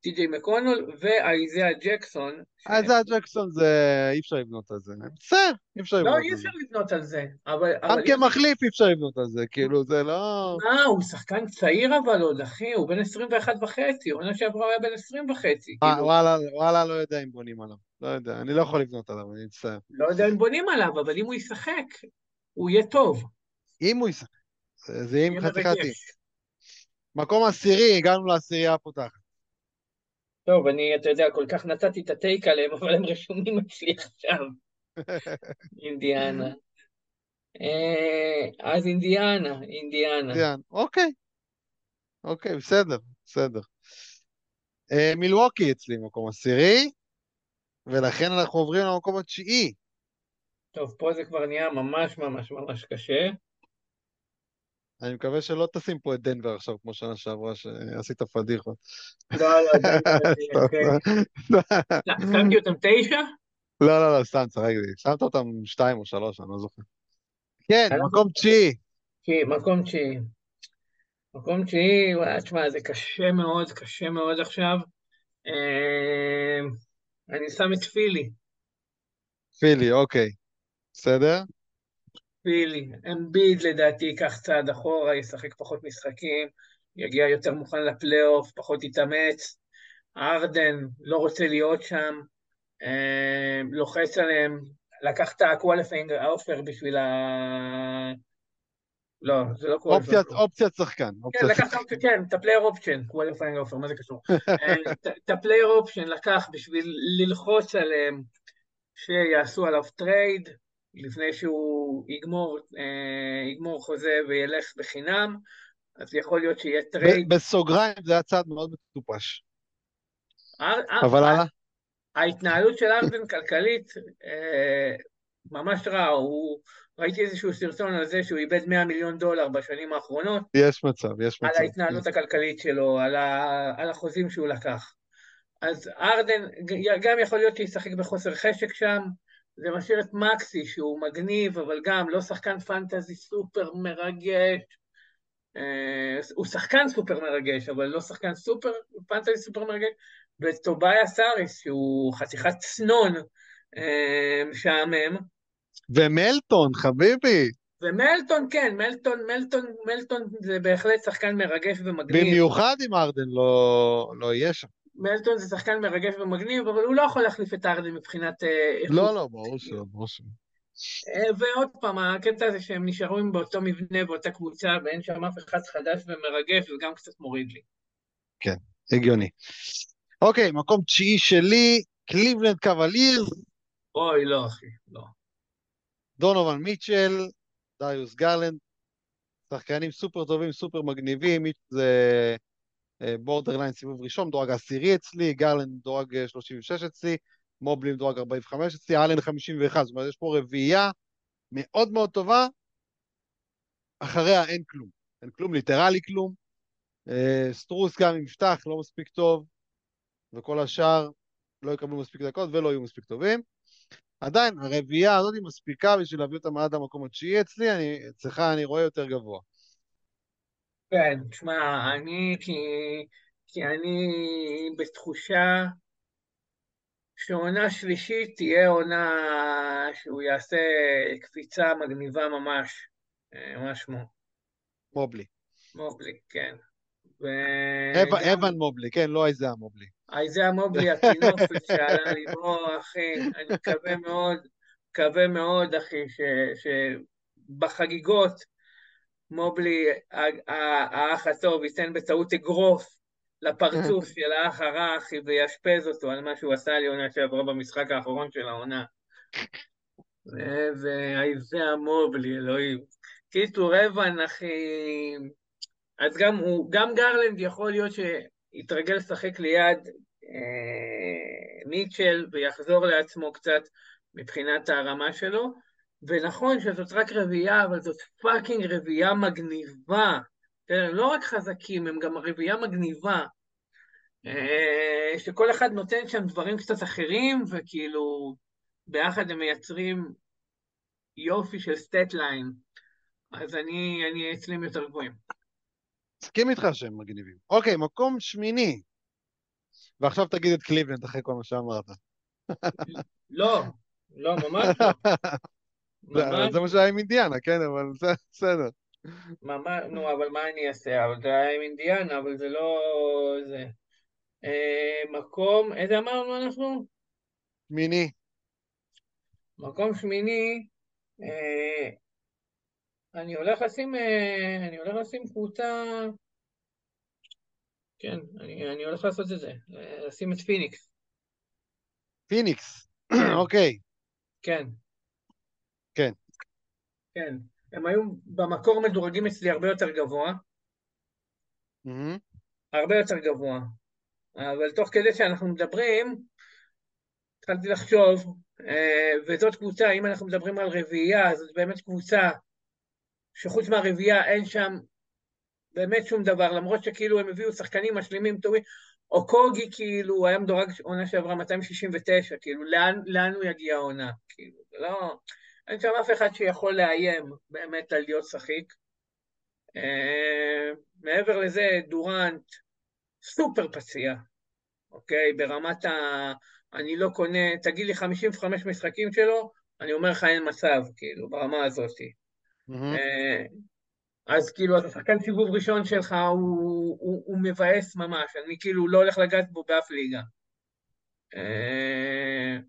טי.ג'יי מקונל ואייזיה ג'קסון, זה ג'קסון זה, אי אפשר לבנות על זה. בסדר, אי אפשר לא, לבנות אי על זה. אפשר לבנות על זה, אבל... גם כמחליף אי אפשר לבנות על זה, כאילו זה לא... מה, הוא שחקן צעיר אבל עוד, אחי, הוא בן 21 וחצי, עונה שעברה הוא היה בן 20 וחצי, אה, כאילו, וואלה, לא יודע אם בונים עליו. לא יודע, אני לא יכול לבנות עליו, אני מצטער. לא יודע אם בונים עליו, אבל אם הוא ישחק, הוא יהיה טוב. אם הוא ישחק, זה יהיה חצי חצי. מקום עשירי, הגענו לעשירייה הפותחת. טוב, אני, אתה יודע, כל כך נתתי את הטייק עליהם, אבל הם רשומים אצלי עכשיו, אינדיאנה. אה, אז אינדיאנה, אינדיאנה. מצוין, אוקיי. אוקיי, בסדר, בסדר. אה, מילווקי אצלי מקום עשירי, ולכן אנחנו עוברים למקום התשיעי. טוב, פה זה כבר נהיה ממש ממש ממש קשה. אני מקווה שלא תשים פה את דנבר עכשיו, כמו שנה שעברה, שעשית פדיחות. לא, לא, דנבר, כן. שמתי אותם תשע? לא, לא, לא, סתם, צחק לי. שמת אותם שתיים או שלוש, אני לא זוכר. כן, אנחנו- מקום תשיעי. תשיעי, מקום תשיעי. מקום תשיעי, תשמע, זה קשה מאוד, קשה מאוד עכשיו. אה, אני שם את פילי, פילי, אוקיי. בסדר? פילי. אמביד לדעתי ייקח צעד אחורה, ישחק פחות משחקים, יגיע יותר מוכן לפלייאוף, פחות יתאמץ. ארדן לא רוצה להיות שם, אה, לוחץ עליהם, לקח את ה-qualifying offer בשביל ה... לא, זה לא אופציית, qualifying. אופציית שחקן. כן, אופציית לקח כן, את ה player option, qualifying offer, מה זה קשור? אה, את- את ה player option לקח בשביל ללחוץ עליהם שיעשו עליו trade, לפני שהוא יגמור, אה, יגמור חוזה וילך בחינם, אז יכול להיות שיהיה trade. בסוגריים זה היה צעד מאוד מטופש. הר- הר- אבל הלאה. ההתנהלות של הארדן כלכלית אה, ממש רעה, הוא... ראיתי איזשהו סרטון על זה שהוא איבד 100 מיליון דולר בשנים האחרונות, יש מצב, יש על מצב. ההתנהלות הכלכלית שלו, על, ה... על החוזים שהוא לקח. אז ארדן גם יכול להיות שישחק בחוסר חשק שם, זה משאיר את מקסי שהוא מגניב, אבל גם לא שחקן פנטזי סופר מרגש. אה, הוא שחקן סופר מרגש, אבל לא שחקן סופר, פנטזי סופר מרגש. וטוביה סאריס, שהוא חתיכת צנון אה, משעמם. ומלטון, חביבי, ומלטון, כן, מלטון, מלטון, מלטון זה בהחלט שחקן מרגש ומגניב. במיוחד אם ארדן לא, לא יהיה שם. מלטון זה שחקן מרגש ומגניב, אבל הוא לא יכול להחליף את ארדן מבחינת אה, איכות. לא, לא, ברור שלא, ברור שלא. אה, ועוד פעם, הקטע הזה שהם נשארו עם באותו מבנה, באותה קבוצה, ואין שם אף אחד חדש ומרגש, זה גם קצת מוריד לי. הגיוני. אוקיי, מקום תשיעי שלי, קליבלנד קוולירס, אוי, לא, אחי, לא. דונובן מיטשל, דריוס גרלנד, שחקנים סופר טובים, סופר מגניבים, זה borderline סיבוב ראשון, מדורג עשירי אצלי, גרלנד מדורג אה, 36 אצלי, מובלי מדורג 45 אצלי, אלן 51, זאת אומרת, יש פה רביעייה מאוד מאוד טובה, אחריה אין כלום, אין כלום, literally כלום. אה, סטרוס גם אם יפתח, לא מספיק טוב, וכל השאר לא יקבלו מספיק דקות ולא יהיו מספיק טובים. עדיין, הרביעייה הזאת היא מספיקה בשביל להביא אותם עד המקום התשיעי אצלי, אני, אצלך אני רואה יותר גבוה. כן, תשמע, אני, כי, כי אני בתחושה שעונה שלישית תהיה עונה שהוא יעשה קפיצה מגניבה ממש, אה, ממש כמו מובלי. מובלי, כן. אבן, וגם אבן מובלי, כן, לא איזה מובלי. איזיה מובלי, הטינופת שעלה ליבו, אחי, אני מקווה מאוד, מקווה מאוד, אחי, ש- שבחגיגות מובלי, האח הטוב, ייתן בטעות אגרוף לפרצוף של האח אחי, ויאשפז אותו על מה שהוא עשה לי עונה שעברה במשחק האחרון של העונה. ואיזאה מובלי, אלוהים. קיצור, אוון, אחי... אז גם הוא, גם גרלנד יכול להיות שיתרגל לשחק ליד אה, מיטשל ויחזור לעצמו קצת מבחינת הרמה שלו. ונכון שזאת רק רביעייה, אבל זאת fucking רביעייה מגניבה. כן, הם לא רק חזקים, הם גם רביעייה מגניבה. אה, שכל אחד נותן שם דברים קצת אחרים, וכאילו ביחד הם מייצרים יופי של סטט ליין. אז אני, אני אצלי יותר גבוהים. מסכים איתך שהם מגניבים. אוקיי, מקום שמיני. ועכשיו תגיד את קליבלנד אחרי כל מה שאמרת. לא, לא, ממש לא. זה מה שהיה עם אינדיאנה, כן, אבל זה בסדר. נו, אבל מה אני אעשה? אבל זה היה עם אינדיאנה, אבל זה לא... זה... אה, מקום, איזה אמרנו אנחנו? שמיני. מקום שמיני, אה, אני הולך לשים, אה, אני הולך לשים קבוצה, כן, אני, אני הולך לעשות את זה, לשים את פיניקס. פיניקס. אוקיי. כן. כן. כן. הם היו במקור מדורגים אצלי הרבה יותר גבוה. Mm-hmm. הרבה יותר גבוה. אבל תוך כדי שאנחנו מדברים, התחלתי לחשוב, אה, וזאת קבוצה, אם אנחנו מדברים על רביעייה, זאת באמת קבוצה שחוץ מהרביעייה אין שם באמת שום דבר, למרות שכאילו הם הביאו שחקנים משלימים טובים, או קוגי כאילו, היה מדורג עונה שעברה 269, כאילו, לאן, לאן הוא יגיע העונה? כאילו, לא... אין שם אף אחד שיכול לאיים באמת על להיות שחיק. Uh, מעבר לזה, דורנט סופר פציע, אוקיי? ברמת ה... אני לא קונה, תגיד לי 55 משחקים שלו, אני אומר לך אין מצב, כאילו, ברמה הזאת. Mm-hmm. אז כאילו, השחקן סיבוב ראשון שלך הוא, הוא, הוא מבאס ממש, אני כאילו לא הולך לגעת בו באף ליגה. Uh,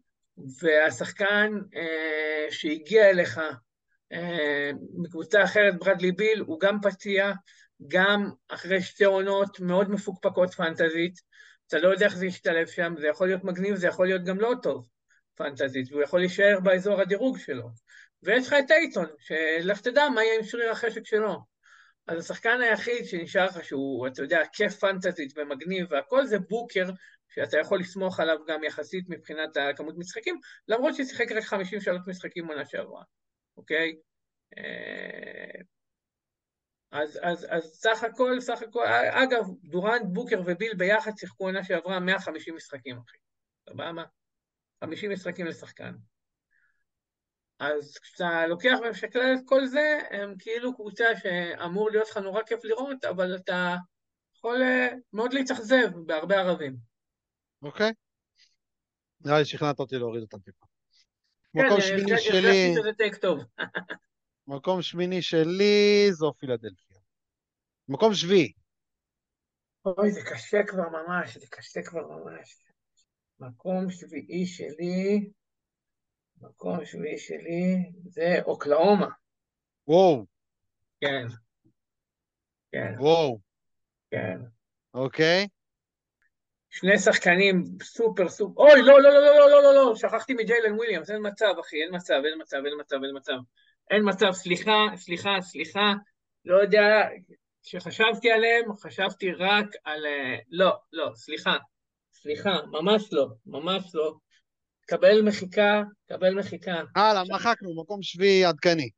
והשחקן uh, שהגיע אליך uh, מקבוצה אחרת, ברדלי ביל, הוא גם פציע, גם אחרי שתי עונות מאוד מפוקפקות פנטזית, אתה לא יודע איך זה ישתלב שם, זה יכול להיות מגניב, זה יכול להיות גם לא טוב פנטזית, והוא יכול להישאר באזור הדירוג שלו. ויש לך את אייטון, שלך תדע מה יהיה עם שריר החשק שלו. אז השחקן היחיד שנשאר לך, שהוא, אתה יודע, כיף פנטזית ומגניב והכל, זה בוקר, שאתה יכול לסמוך עליו גם יחסית מבחינת הכמות משחקים, למרות ששיחק רק 53 משחקים עונה שעברה, אוקיי? אה, אז, אז, אז סך הכל, סך הכל, אגב, דורנט, בוקר וביל ביחד שיחקו עונה שעברה 150 משחקים, אחי. סבבה? 50 משחקים לשחקן. אז כשאתה לוקח ומשקלל את כל זה, הם כאילו קבוצה שאמור להיות לך נורא כיף לראות, אבל אתה יכול אה, מאוד להתאכזב בהרבה ערבים. אוקיי. נראה לי שכנעת אותי להוריד אותם טיפה. כן, מקום שמיני שלי... מקום שמיני שלי זו פילדלפיה. מקום שביעי. אוי, זה קשה כבר ממש, זה קשה כבר ממש. מקום שביעי שלי, מקום שביעי שלי זה אוקלאומה. וואו. כן. כן. וואו. כן. אוקיי. שני שחקנים סופר סופר, אוי, לא, לא, לא, לא, לא, לא, לא, לא, שכחתי מג'יילן וויליאמס, אין מצב, אחי, אין מצב, אין מצב, אין מצב, אין מצב. אין מצב, סליחה, סליחה, סליחה, לא יודע, כשחשבתי עליהם, חשבתי רק על... אה, לא, לא, סליחה, סליחה, ממש לא, ממש לא. קבל מחיקה, קבל מחיקה. הלאה, מחקנו, מקום שביעי עדכני.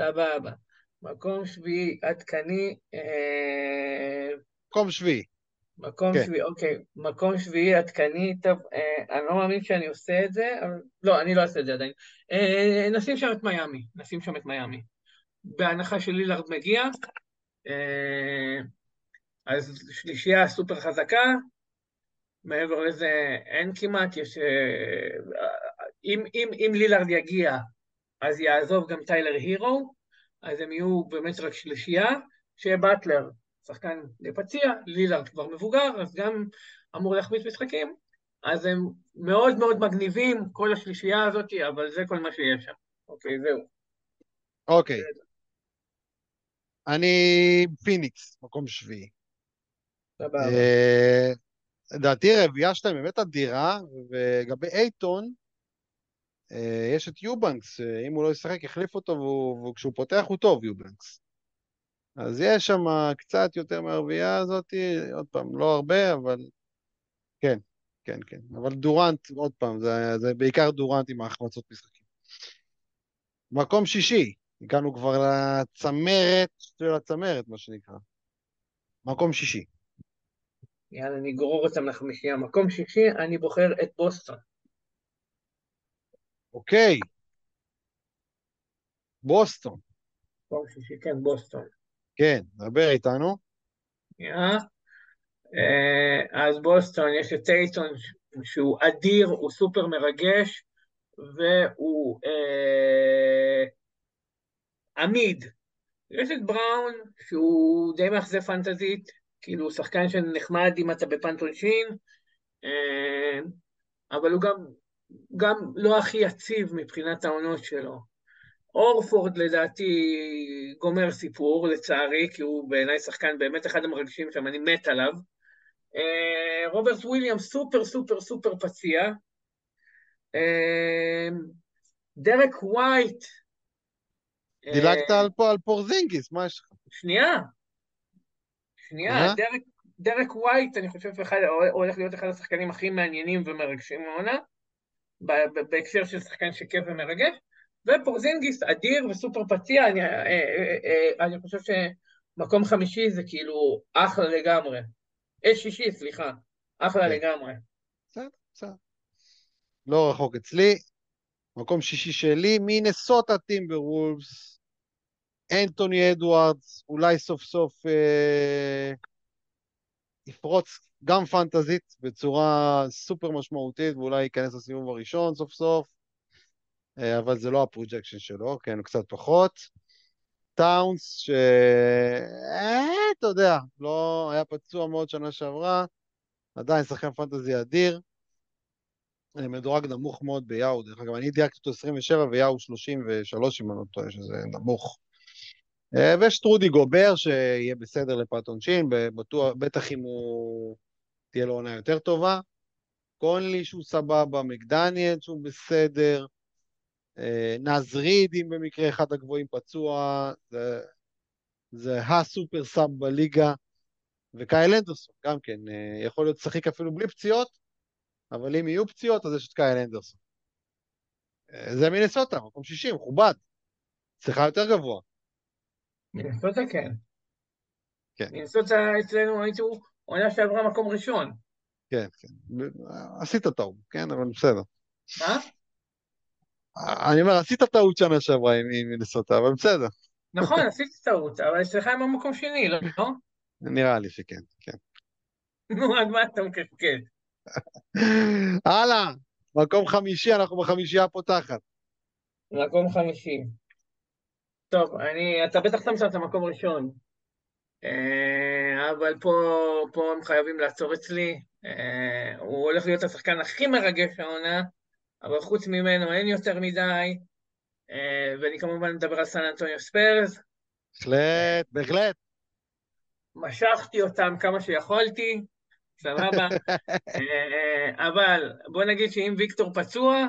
סבבה. מקום שביעי עדכני. אה, מקום שביעי. מקום כן. שביעי, אוקיי. מקום שביעי עדכני, טוב, אה, אני לא מאמין שאני עושה את זה, אבל... לא, אני לא אעשה את זה עדיין. אה, נשים שם את מיאמי, נשים שם את מיאמי. בהנחה שלילארד מגיע, אה, אז שלישייה סופר חזקה, מעבר לזה אין כמעט, יש... אם, אם, אם לילארד יגיע, אז יעזוב גם טיילר הירו, אז הם יהיו באמת רק שלישייה, שיהיה באטלר, שחקן די פציע, לילארד כבר מבוגר, אז גם אמור להחמיץ משחקים, אז הם מאוד מאוד מגניבים, כל השלישייה הזאת, אבל זה כל מה שיש שם. אוקיי, זהו. אוקיי. אני פיניקס, מקום שביעי. סבבה. אה, לדעתי רביעייה שלהם באמת אדירה, ולגבי אייטון, אה, יש את יובנקס, שאם הוא לא ישחק יחליף אותו, וכשהוא פותח הוא טוב, יובנקס. אז יש שם קצת יותר מהרביעייה הזאת, עוד פעם, לא הרבה, אבל כן, כן, כן. אבל דורנט, עוד פעם, זה, זה בעיקר דורנט עם ההחמצות משחקים. מקום שישי, הגענו כבר לצמרת של הצמרת, מה שנקרא. מקום שישי. יאללה, נגרור אותם לחמישייה. מקום שישי, אני בוחר את בוסטון. אוקיי. בוסטון. מקום שישי, כן, בוסטון. כן, דבר איתנו. Yeah. אה, אז בוסטון, יש את טייטון שהוא אדיר, הוא סופר מרגש, והוא אה, עמיד. יש את בראון, שהוא די מאכזב פנטזית, כאילו שחקן שנחמד אם אתה בפנט עונשין, אה, אבל הוא גם, גם לא הכי יציב מבחינת העונות שלו. הורפורד לדעתי גומר סיפור, לצערי, כי הוא בעיניי שחקן באמת אחד המרגשים שם, אני מת עליו. אה, רוברט וויליאם סופר סופר סופר פציע. אה, דרק ווייט. דילגת על פה על פורזינגיס, מה יש לך? שנייה. שנייה, דרק, דרק ווייט, אני חושב שהוא הולך להיות אחד השחקנים הכי מעניינים ומרגשים מהעונה, בהקשר של שחקן שכיף ומרגש, ופורזינגיס אדיר וסופר פציע, אני, אני חושב שמקום חמישי זה כאילו אחלה לגמרי. אש שישי, סליחה. אחלה כן. לגמרי. בסדר, בסדר. לא רחוק אצלי. מקום שישי שלי, מינסוטה טימבר וולפס. אנטוני אדוארדס, אולי סוף סוף אה, יפרוץ גם פנטזית בצורה סופר משמעותית, ואולי ייכנס לסיבוב הראשון סוף סוף, אה, אבל זה לא ה projection שלו, כן, הוא קצת פחות. טאונס, ש... אה, אתה יודע, לא היה פצוע מאוד שנה שעברה, עדיין שחקן פנטזי אדיר. מדורג נמוך מאוד ביאהו, דרך אגב, אני דייקתי אותו 27 ויאהו 33, אם אני לא טועה, שזה נמוך. אה, ויש את רודי גובר, שיהיה בסדר ל punt עונשין, בטח אם הוא... תהיה לו עונה יותר טובה. קונלי שהוא סבבה, מקדניאל שהוא בסדר. אה, נזריד, אם במקרה אחד הגבוהים פצוע, זה, זה הסופר סאב בליגה, וקייל אנדרסון, גם כן, אה, יכול להיות לשחק אפילו בלי פציעות, אבל אם יהיו פציעות, אז יש את קייל אנדרסון. אה, זה מינסוטה, מקום 60, מכובד. צריכה יותר גבוה. מינסוטה כן. כן. מינסוטה אצלנו הייתו עונה שעברה מקום ראשון. כן, כן. עשית טעות, כן, אבל בסדר. מה? אני אומר, עשית טעות שנה שעברה עם מינסוטה, אבל בסדר. נכון, עשיתי טעות, אבל אצלך הם במקום שני, לא? נראה לי שכן, כן. נו, אז מה אתה מקשקש? הלאה, מקום חמישי, אנחנו בחמישייה פותחת. מקום חמישי. טוב, אני, אתה בטח שם שם את המקום ראשון. אה, אבל פה, פה הם חייבים לעצור אצלי. אה, הוא הולך להיות השחקן הכי מרגש העונה. אבל חוץ ממנו אין יותר מדי, אה, ואני כמובן מדבר על סן אנטוניו ספיירס. בהחלט, בהחלט. משכתי אותם כמה שיכולתי, סבבה. אה, אבל בוא נגיד שאם ויקטור פצוע,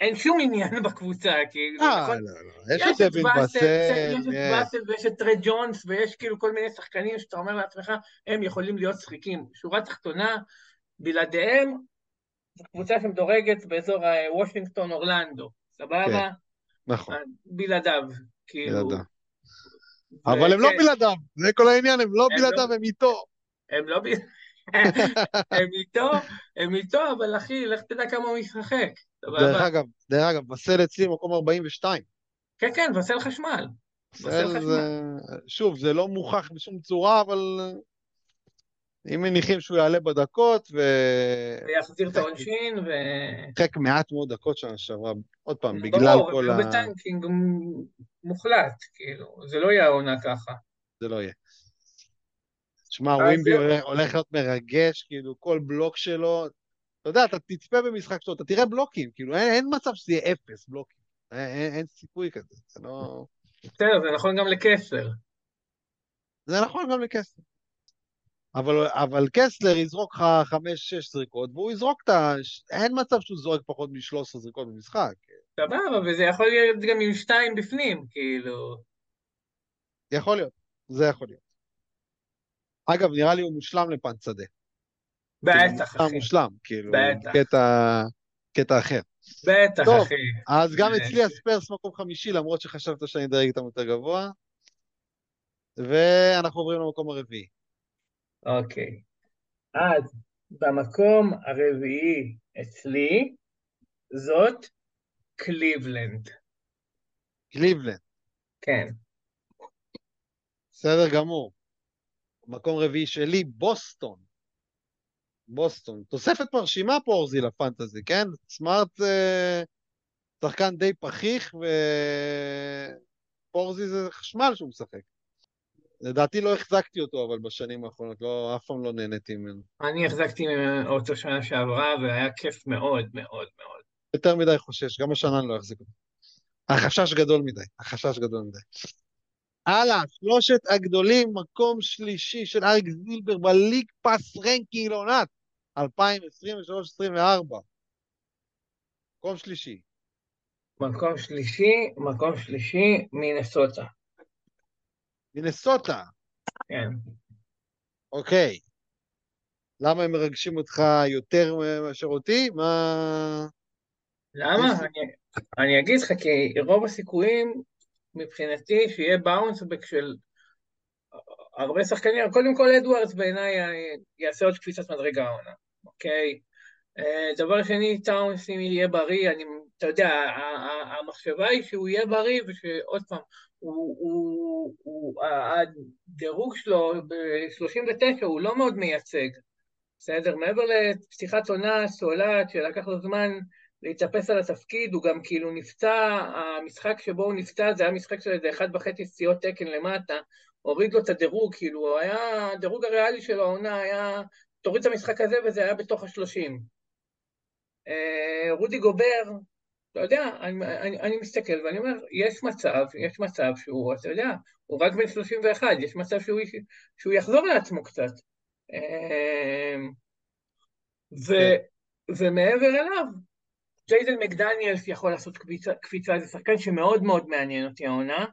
אין שום עניין בקבוצה, כאילו, אה, נכון? לא, לא, יש את דווין באסל, יש את באסל ויש את טרי ג'ונס, ויש כאילו כל מיני שחקנים שאתה אומר לעצמך, הם יכולים להיות שחיקים. שורה תחתונה, בלעדיהם, זו קבוצה שמדורגת באזור וושינגטון אורלנדו, סבבה? כן, נכון. בלעדיו, כאילו. בלעדיו. אבל הם לא כן. בלעדיו, זה כל העניין, הם לא בלעדיו, לא- הם איתו. הם לא בלעדיו. הם איתו, הם איתו, אבל אחי, לך תדע כמה הוא ישחק. דרך אגב, דרך אגב, בסל אצלי מקום 42. כן, כן, בסל חשמל. שוב, זה לא מוכח בשום צורה, אבל אם מניחים שהוא יעלה בדקות ו... ויחזיר את העונשין ו... חק מעט מאוד דקות שנה שעברה, עוד פעם, בגלל כל ה... ברור, בטנקינג מוחלט, כאילו, זה לא יהיה העונה ככה. זה לא יהיה. שמע, ווימבי הולך להיות מרגש, כאילו, כל בלוק שלו, אתה יודע, אתה תצפה במשחק שלו, אתה תראה בלוקים, כאילו, אין, אין מצב שזה יהיה אפס בלוקים. אין, אין, אין סיכוי כזה, זה לא... בסדר, זה נכון גם לקסר. זה נכון גם לקסר. אבל, אבל קסלר יזרוק לך חמש-שש זריקות, והוא יזרוק את ה... אין מצב שהוא זורק פחות מ-13 זריקות במשחק. סבבה, וזה יכול להיות גם עם שתיים בפנים, כאילו. יכול להיות, זה יכול להיות. אגב, נראה לי הוא מושלם לפן שדה. בטח, אחי. מושלם, כאילו, בטח. קטע, קטע אחר. בטח, טוב. אחי. אז גם אצלי הספרס מקום חמישי, למרות שחשבת שאני אדרג איתם יותר גבוה. ואנחנו עוברים למקום הרביעי. אוקיי. אז במקום הרביעי אצלי זאת קליבלנד. קליבלנד, כן. בסדר גמור. מקום רביעי שלי, בוסטון. בוסטון. תוספת מרשימה פה, פורזי, לפנטזי, כן? סמארט זה שחקן די פח, אחי, ופורזי זה חשמל שהוא משחק. לדעתי לא החזקתי אותו, אבל בשנים האחרונות, לא, אף פעם לא נהניתי ממנו. אני החזקתי אותו שנה שעברה, והיה כיף מאוד מאוד מאוד. יותר מדי חושש, גם השנה אני לא אחזיק אותו. החשש גדול מדי, החשש גדול מדי. הלאה, שלושת הגדולים, מקום שלישי של אריק זילבר בליג פס רנקינג לעונת 2023-2024. מקום שלישי. מקום שלישי, מקום שלישי, מינסוטה. מינסוטה, כן. אוקיי. למה הם מרגשים אותך יותר מאשר אותי? מה... למה? אני, אני אגיד לך, כי רוב הסיכויים מבחינתי שיהיה באונסבק של הרבה שחקנים, קודם כל אדוארדס בעיניי יעשה עוד קפיצת מדרגה העונה, אוקיי? אה, דבר שני, טאונס אם יהיה בריא, אני, אתה יודע, המחשבה היא שהוא יהיה בריא ושעוד פעם, הוא, הוא, הוא, הדירוג שלו ב-39 הוא לא מאוד מייצג, בסדר? מעבר לפתיחת עונה סולעת שלקח לו זמן להתאפס על התפקיד, הוא גם כאילו נפצע, המשחק שבו הוא נפצע זה היה משחק של איזה אחד וחצי סטיות תקן למטה, הוריד לו את הדירוג, כאילו היה, הדירוג הריאלי של העונה היה, תוריד את המשחק הזה וזה היה בתוך השלושים. אה, רודי גובר, אתה יודע, אני, אני, אני מסתכל ואני אומר, יש מצב, יש מצב שהוא, אתה יודע, הוא רק בן 31, יש מצב שהוא, שהוא יחזור לעצמו קצת. אה, ו, ומעבר אליו, ג'יידן מקדניאלס יכול לעשות קפיצה, קפיצה, זה שחקן שמאוד מאוד מעניין אותי העונה,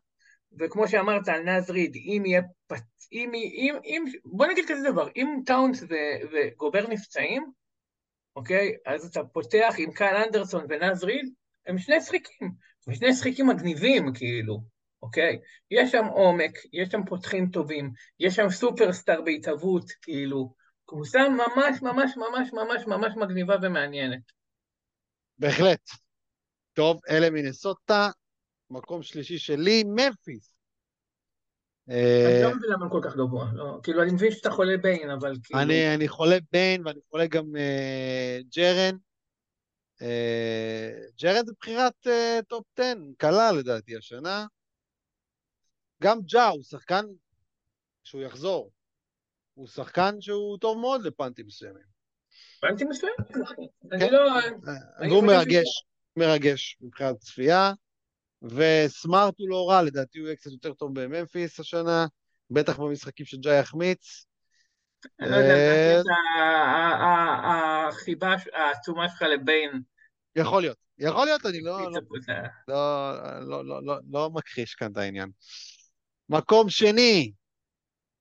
וכמו שאמרת על נאז ריד, אם יהיה פצ... אם, אם, אם, בוא נגיד כזה דבר, אם טאונס ו, וגובר נפצעים, אוקיי? אז אתה פותח עם קייל אנדרסון ונאז ריד, הם שני שחיקים, ושני שחיקים מגניבים, כאילו, אוקיי? יש שם עומק, יש שם פותחים טובים, יש שם סופרסטאר בהתהוות, כאילו, קבוצה ממש ממש ממש ממש ממש מגניבה ומעניינת. בהחלט. טוב, אלה מינסוטה, מקום שלישי שלי, ממפיס. אני אה, לא מבין למה הם כל כך גבוה, לא, כאילו, אני מבין שאתה חולה ביין, אבל כאילו... אני, אני חולה ביין ואני חולה גם אה, ג'רן. אה, ג'רן זה בחירת אה, top 10, קלה לדעתי השנה. גם ג'ה הוא שחקן, כשהוא יחזור, הוא שחקן שהוא טוב מאוד לפאנטים מסוימים. הבנתי מסוים, אחי. אני כן. לא... אה, והוא חושב מרגש, מרגש מבחינת צפייה. וסמארט הוא לא רע, לדעתי הוא יהיה קצת יותר טוב בממפיס השנה, בטח במשחקים שג'ה יחמיץ. אני לא יודע, אה, לדעתי ה- ה- ה- החיבה העצומה שלך לביין, יכול להיות, יכול להיות, אני לא, לא, זה- לא, לא, מכחיש כאן את העניין. מקום שני,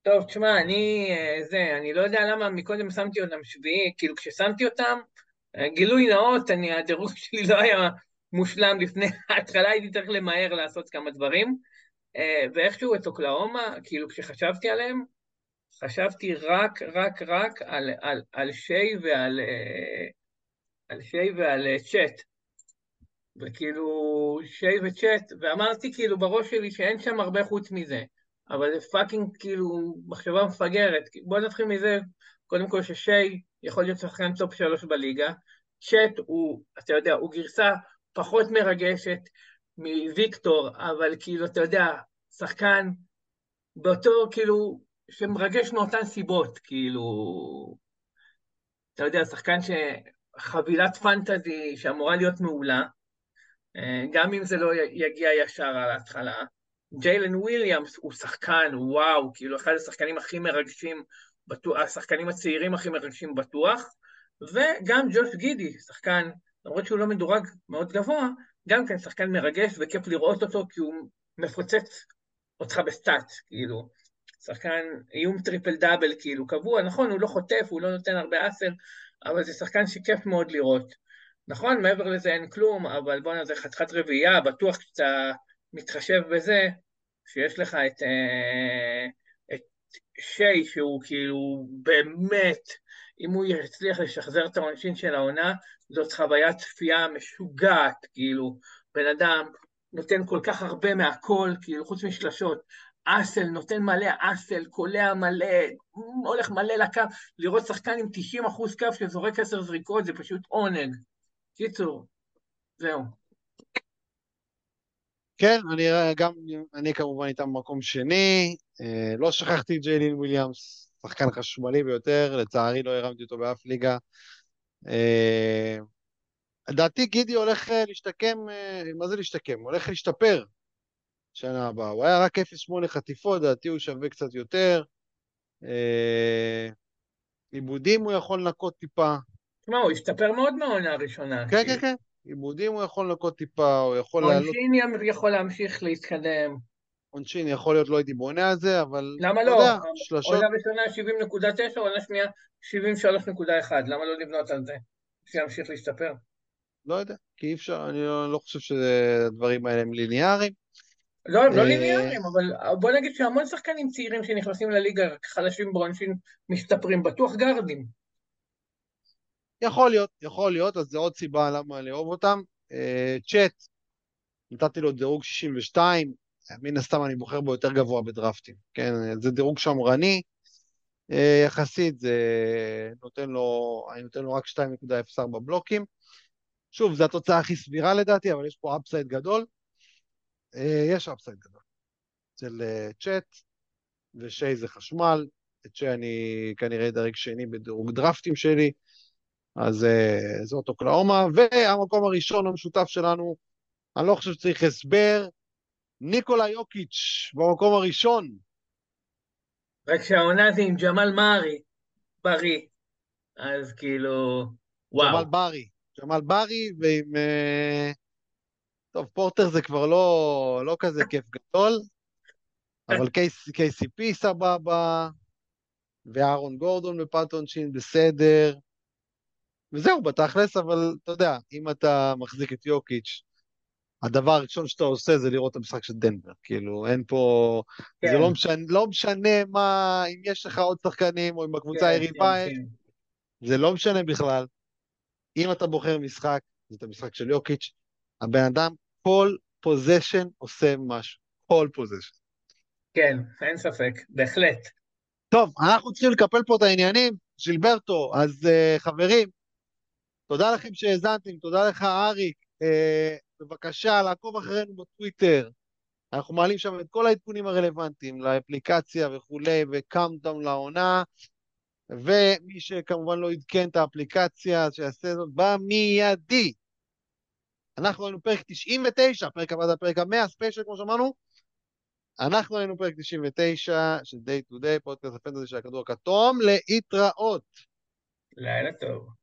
טוב, תשמע, אני, אה, זה, אני לא יודע למה מקודם שמתי אותם שביעי, כאילו כששמתי אותם, אה, גילוי נאות, אני, הדירוג שלי לא היה מושלם לפני ההתחלה, הייתי צריך למהר לעשות כמה דברים, אה, ואיכשהו את אוקלהומה, כאילו כשחשבתי עליהם, חשבתי רק, רק, רק על, על, על שיי ועל, אה, על שיי ועל אה, צ'אט. וכאילו, שיי וצ'אט, ואמרתי כאילו בראש שלי שאין שם הרבה חוץ מזה. אבל זה fucking כאילו מחשבה מפגרת. בוא נתחיל מזה, קודם כל ששיי יכול להיות שחקן top שלוש בליגה. צ'אט הוא, אתה יודע, הוא גרסה פחות מרגשת מוויקטור, אבל כאילו, אתה יודע, שחקן באותו, כאילו, שמרגש מאותן סיבות, כאילו, אתה יודע, שחקן שחבילת פנטזי שאמורה להיות מעולה, אה, גם אם זה לא יגיע ישר על ההתחלה. ג'יילן וויליאמס הוא שחקן, וואו, כאילו אחד השחקנים הכי מרגשים השחקנים הצעירים הכי מרגשים בטוח, וגם ג'וש גידי, שחקן, למרות שהוא לא מדורג מאוד גבוה, גם כן שחקן מרגש וכיף לראות אותו כי הוא מפוצץ אותך ב stat, כאילו. שחקן איום טריפל דאבל, כאילו, קבוע, נכון, הוא לא חוטף, הוא לא נותן הרבה אסר, אבל זה שחקן שכיף מאוד לראות. נכון, מעבר לזה אין כלום, אבל בואנה, זה חתיכת רביעייה, בטוח שאתה מתחשב בזה, שיש לך את, אה, את שי, שהוא כאילו באמת, אם הוא יצליח לשחזר את העונשין של העונה, זאת חוויית צפייה משוגעת, כאילו, בן אדם נותן כל כך הרבה מהכל, כאילו, חוץ משלשות, אסל נותן מלא אסל, קולע מלא, הולך מלא לקו, לראות שחקן עם 90 אחוז קו שזורק עשר זריקות זה פשוט עונג. קיצור, זהו. כן, אני גם, אני כמובן איתם במקום שני, אה, לא שכחתי את ג'יילין וויליאמס, שחקן חשמלי ביותר, לצערי לא הרמתי אותו באף ליגה. אה, לדעתי גידי הולך אה, להשתקם, מה זה להשתקם? הולך להשתפר שנה הבאה. הוא היה רק 0.8 חטיפות, לדעתי הוא שווה קצת יותר. עיבודים הוא יכול לנקות טיפה. תשמע, הוא השתפר מאוד מהעונה הראשונה. כן, כן, כן. עיבודים הוא יכול לנקות טיפה, הוא יכול לעלות... עונשין יכול להמשיך להתקדם. עונשין יכול להיות, לא הייתי בונה על זה, אבל... למה לא? יודע, שלושות... עונה ראשונה 70.9, עונה שנייה 73.1, למה לא לבנות על זה? שימשיך להשתפר. לא יודע, כי אי אפשר, אני לא, לא חושב שהדברים האלה הם ליניאריים. לא, הם לא אה, ליניאריים, אבל בוא נגיד שהמון שחקנים צעירים שנכנסים לליגה חלשים בעונשין משתפרים, בטוח גרדים. יכול להיות, יכול להיות, אז זו עוד סיבה למה לאהוב אותם. אה, צ'אט, נתתי לו דירוג 62, מן הסתם אני בוחר בו יותר גבוה בדרפטים, כן? זה דירוג שמרני, אה, יחסית זה נותן לו, אני נותן לו רק 2.04 בלוקים. שוב, זו התוצאה הכי סבירה לדעתי, אבל יש פה אפסייד גדול. אה, יש אפסייד גדול. אצל צ'אט, ושי זה חשמל, את שי אני כנראה דרג שני בדירוג דרפטים שלי. אז uh, זאת אוקלאומה, והמקום הראשון המשותף שלנו, אני לא חושב שצריך הסבר, ניקולה יוקיץ' במקום הראשון. רק שהעונה זה עם ג'מאל מארי, בריא, אז כאילו, וואו. ג'מאל ברי, ג'מאל ברי ועם... Uh... טוב, פורטר זה כבר לא, לא כזה כיף גדול, אבל KCP סבבה, ואהרון גורדון בפלטון שין בסדר, וזהו, בתכלס, אבל אתה יודע, אם אתה מחזיק את יוקיץ', הדבר הראשון שאתה עושה זה לראות את המשחק של דנבר. כאילו, אין פה... כן. זה לא משנה, לא משנה מה, אם יש לך עוד שחקנים, או אם בקבוצה כן, היריבה, כן, כן. זה לא משנה בכלל. אם אתה בוחר משחק, זה את המשחק של יוקיץ', הבן אדם, כל possession עושה משהו. כל possession. כן, אין ספק, בהחלט. טוב, אנחנו צריכים לקפל פה את העניינים. ז'ילברטו, אז אה, חברים, תודה לכם שהאזנתם, תודה לך אריק. אה, בבקשה, לעקוב אחרינו בטוויטר. אנחנו מעלים שם את כל העדכונים הרלוונטיים לאפליקציה וכולי, ו countdown לעונה. ומי שכמובן לא עדכן את האפליקציה, שיעשה זאת במיידי. אנחנו היינו פרק 99, פרק הבא זה הפרק המאה, ספיישל כמו שאמרנו. אנחנו היינו פרק 99 של Day to Day, פודקאסט הפנטזי של הכדור הכתום, להתראות. לילה טוב.